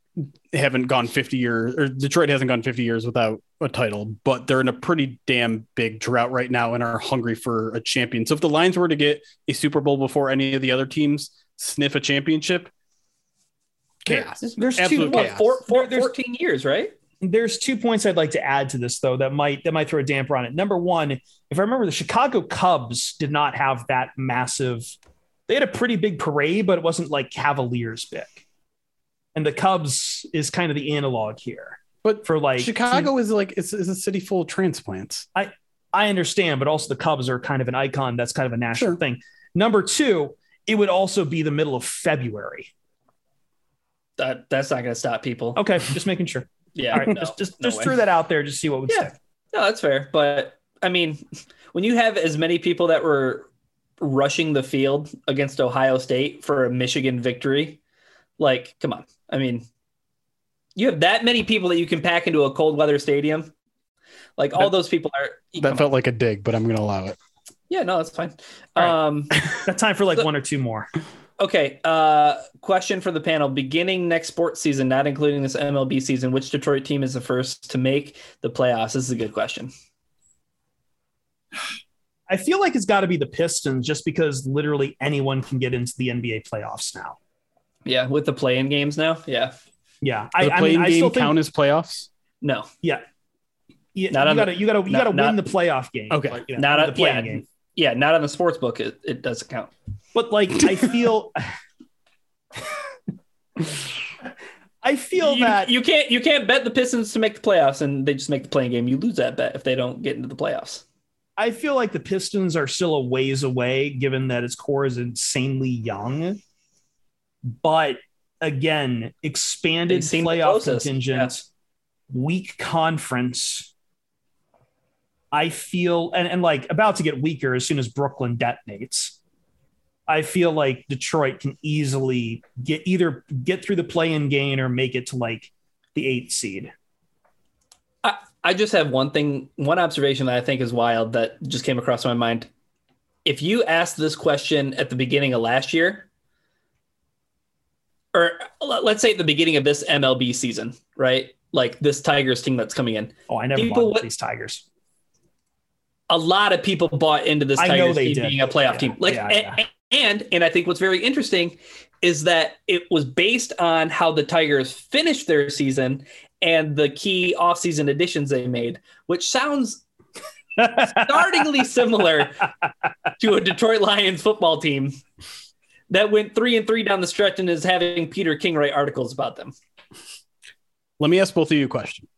haven't gone 50 years, or Detroit hasn't gone 50 years without a title, but they're in a pretty damn big drought right now and are hungry for a champion. So if the Lions were to get a Super Bowl before any of the other teams sniff a championship, chaos. There's two Absolute what, chaos. four, four, There- there's- 14 years, right? there's two points I'd like to add to this though that might that might throw a damper on it. Number one, if I remember, the Chicago Cubs did not have that massive. They had a pretty big parade, but it wasn't like Cavaliers big. And the Cubs is kind of the analog here But for like Chicago is like it's, is a city full of transplants. I I understand, but also the Cubs are kind of an icon. That's kind of a national Sure. thing. Number two, it would also be the middle of February. That that's not going to stop people. Okay, just making sure. [laughs] Yeah, All right, no, just just, no just threw that out there, just see what would Yeah. stick. No, that's fair. But I mean, [laughs] when you have as many people that were rushing the field against Ohio State for a Michigan victory, like, come on. I mean, you have that many people that you can pack into a cold weather stadium. Like all That- those people are. That come on. felt like a dig, but I'm going to allow it. yeah, no, that's fine. All right. Um, [laughs] Got time for like So- one or two more. Okay. Uh, question for the panel: Beginning next sports season, not including this MLB season, which Detroit team is the first to make the playoffs? This is a good question. I feel like it's got to be the Pistons just because literally anyone can get into the NBA playoffs now. Yeah, with the play-in games now. Yeah, Yeah, The I, I playing mean, I game still think count as playoffs. no, yeah, yeah Not you on the- gotta you gotta you not- gotta not- win the playoff game. Okay. but, you know, Not win a- the playing yeah. game. yeah, not on the sports book. It, it doesn't count. But like, I [laughs] feel, I feel you, that you can't you can't bet the Pistons to make the playoffs, and they just make the playing game. You lose that bet if they don't get into the playoffs. I feel like the Pistons are still a ways away, given that its core is insanely young. But again, expanded They seem the playoff contingent, weak conference. I feel and, and like about to get weaker as soon as Brooklyn detonates. I feel like Detroit can easily get either get through the play-in game or make it to like the eighth seed. I, I just have one thing, one observation that I think is wild that just came across my mind. If you asked this question at the beginning of last year, or let's say at the beginning of this MLB season, right? Like this Tigers team that's coming in, Oh, I never People bought these Tigers. a lot of people bought into this I Tigers team did. being a playoff Yeah, team. Like, yeah, yeah. And, and I think what's very interesting is that it was based on how the Tigers finished their season and the key offseason additions they made, which sounds startlingly [laughs] similar to a Detroit Lions football team that went three and three down the stretch and is having Peter King write articles about them. Let me ask both of you a question.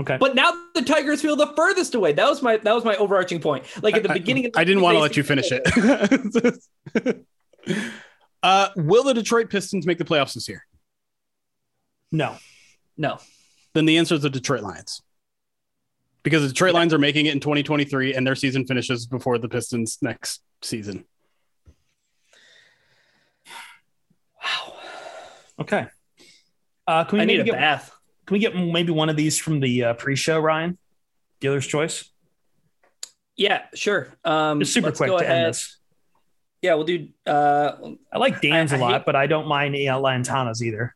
Okay. But now the Tigers feel the furthest away. That was my that was my overarching point. Like at the I- beginning of the I didn't want to let you finish it. [laughs] uh, will the Detroit Pistons make the playoffs this year? no. No. Then the answer is the Detroit Lions. Because the Detroit Lions are making it in 2023 and their season finishes before the Pistons next season. Wow. Okay. Uh, can we I need maybe a get bath. Can we get maybe one of these from the uh, pre-show, Ryan? Dealer's choice. Yeah, sure. Um, Just super quick to ahead. end this. Yeah, we'll do. Uh, I like Dan's I- a lot, hate- but I don't mind uh, Lantana's either.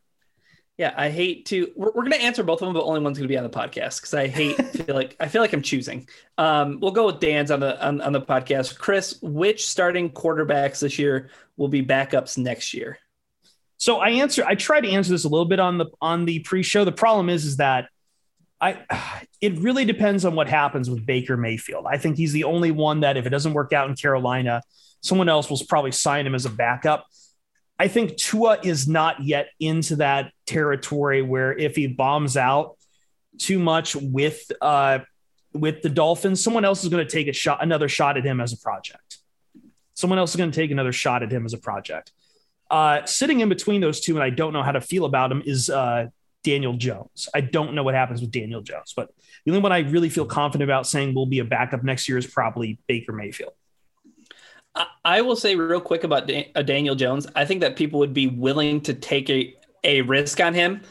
yeah, I hate to. We're, we're going to answer both of them, but only one's going to be on the podcast because I hate [laughs] feel like I feel like I'm choosing. Um, we'll go with Dan's on the on, on the podcast. Chris, which starting quarterbacks this year will be backups next year? So I answer. I tried to answer this a little bit on the on the pre-show. The problem is, is that I it really depends on what happens with Baker Mayfield. I think he's the only one that if it doesn't work out in Carolina, someone else will probably sign him as a backup. I think Tua is not yet into that territory where if he bombs out too much with uh with the Dolphins, someone else is going to take a shot another shot at him as a project. Someone else is going to take another shot at him as a project. Uh, sitting in between those two, and I don't know how to feel about him, is uh, Daniel Jones. I don't know what happens with Daniel Jones, but the only one I really feel confident about saying will be a backup next year is probably Baker Mayfield. I, will say real quick about uh, Daniel Jones. I think that people would be willing to take a a risk on him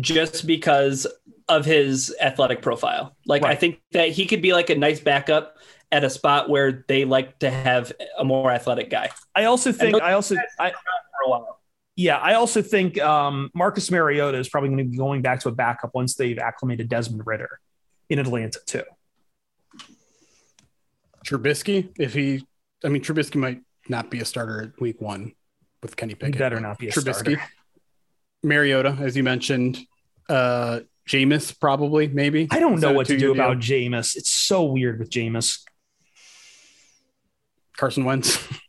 just because of his athletic profile. Like I think that he could be like a nice backup at a spot where they like to have a more athletic guy I also think I also I, for a while. yeah I also think um, Marcus Mariota is probably going to be going back to a backup once they've acclimated Desmond Ridder in Atlanta too. Trubisky, if he, I mean, Trubisky might not be a starter at week one with Kenny He Pickett. better not be a Trubisky, starter. Mariota, as you mentioned, uh, Jameis probably maybe. I don't Is know what to do two-year deal? about Jameis. It's so weird with Jameis. Carson Wentz. [laughs]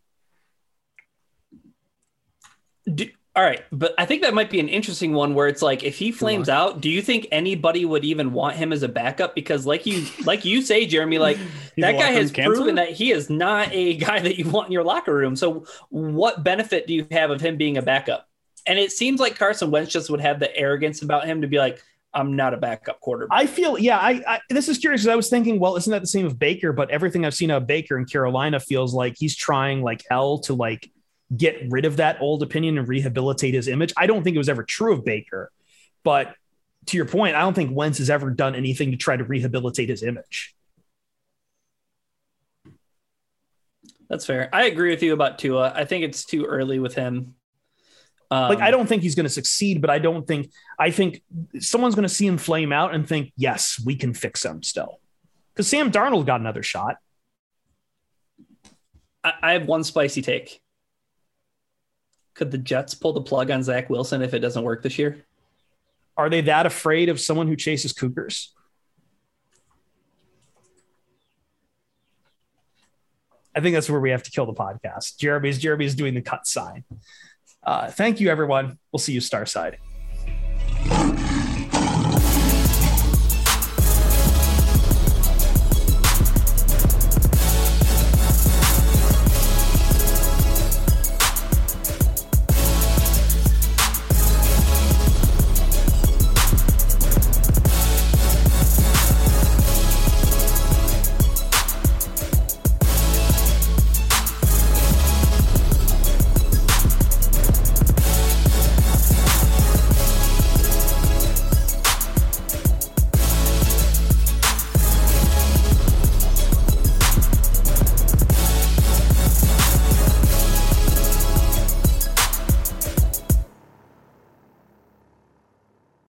Do, all right, but I think that might be an interesting one where it's like if he flames out, do you think anybody would even want him as a backup? Because like you like you say, Jeremy, like [laughs] that guy has cancer? proven that he is not a guy that you want in your locker room. So what benefit do you have of him being a backup? And it seems like Carson Wentz just would have the arrogance about him to be like, I'm not a backup quarterback. I feel, yeah, I, I this is curious. 'cause I was thinking, well, isn't that the same of Baker? But everything I've seen of Baker in Carolina feels like he's trying like hell to like get rid of that old opinion and rehabilitate his image. I don't think it was ever true of Baker, but to your point, I don't think Wentz has ever done anything to try to rehabilitate his image. That's fair. I agree with you about Tua. I think it's too early with him. Um, Like, I don't think he's going to succeed, but I don't think, I think someone's going to see him flame out and think, yes, we can fix him still. Because Sam Darnold got another shot. I, I have one spicy take. Could the Jets pull the plug on Zach Wilson if it doesn't work this year? Are they that afraid of someone who chases cougars? I think that's where we have to kill the podcast. Jeremy's Jeremy's doing the cut sign. Uh, thank you, everyone. We'll see you Starside.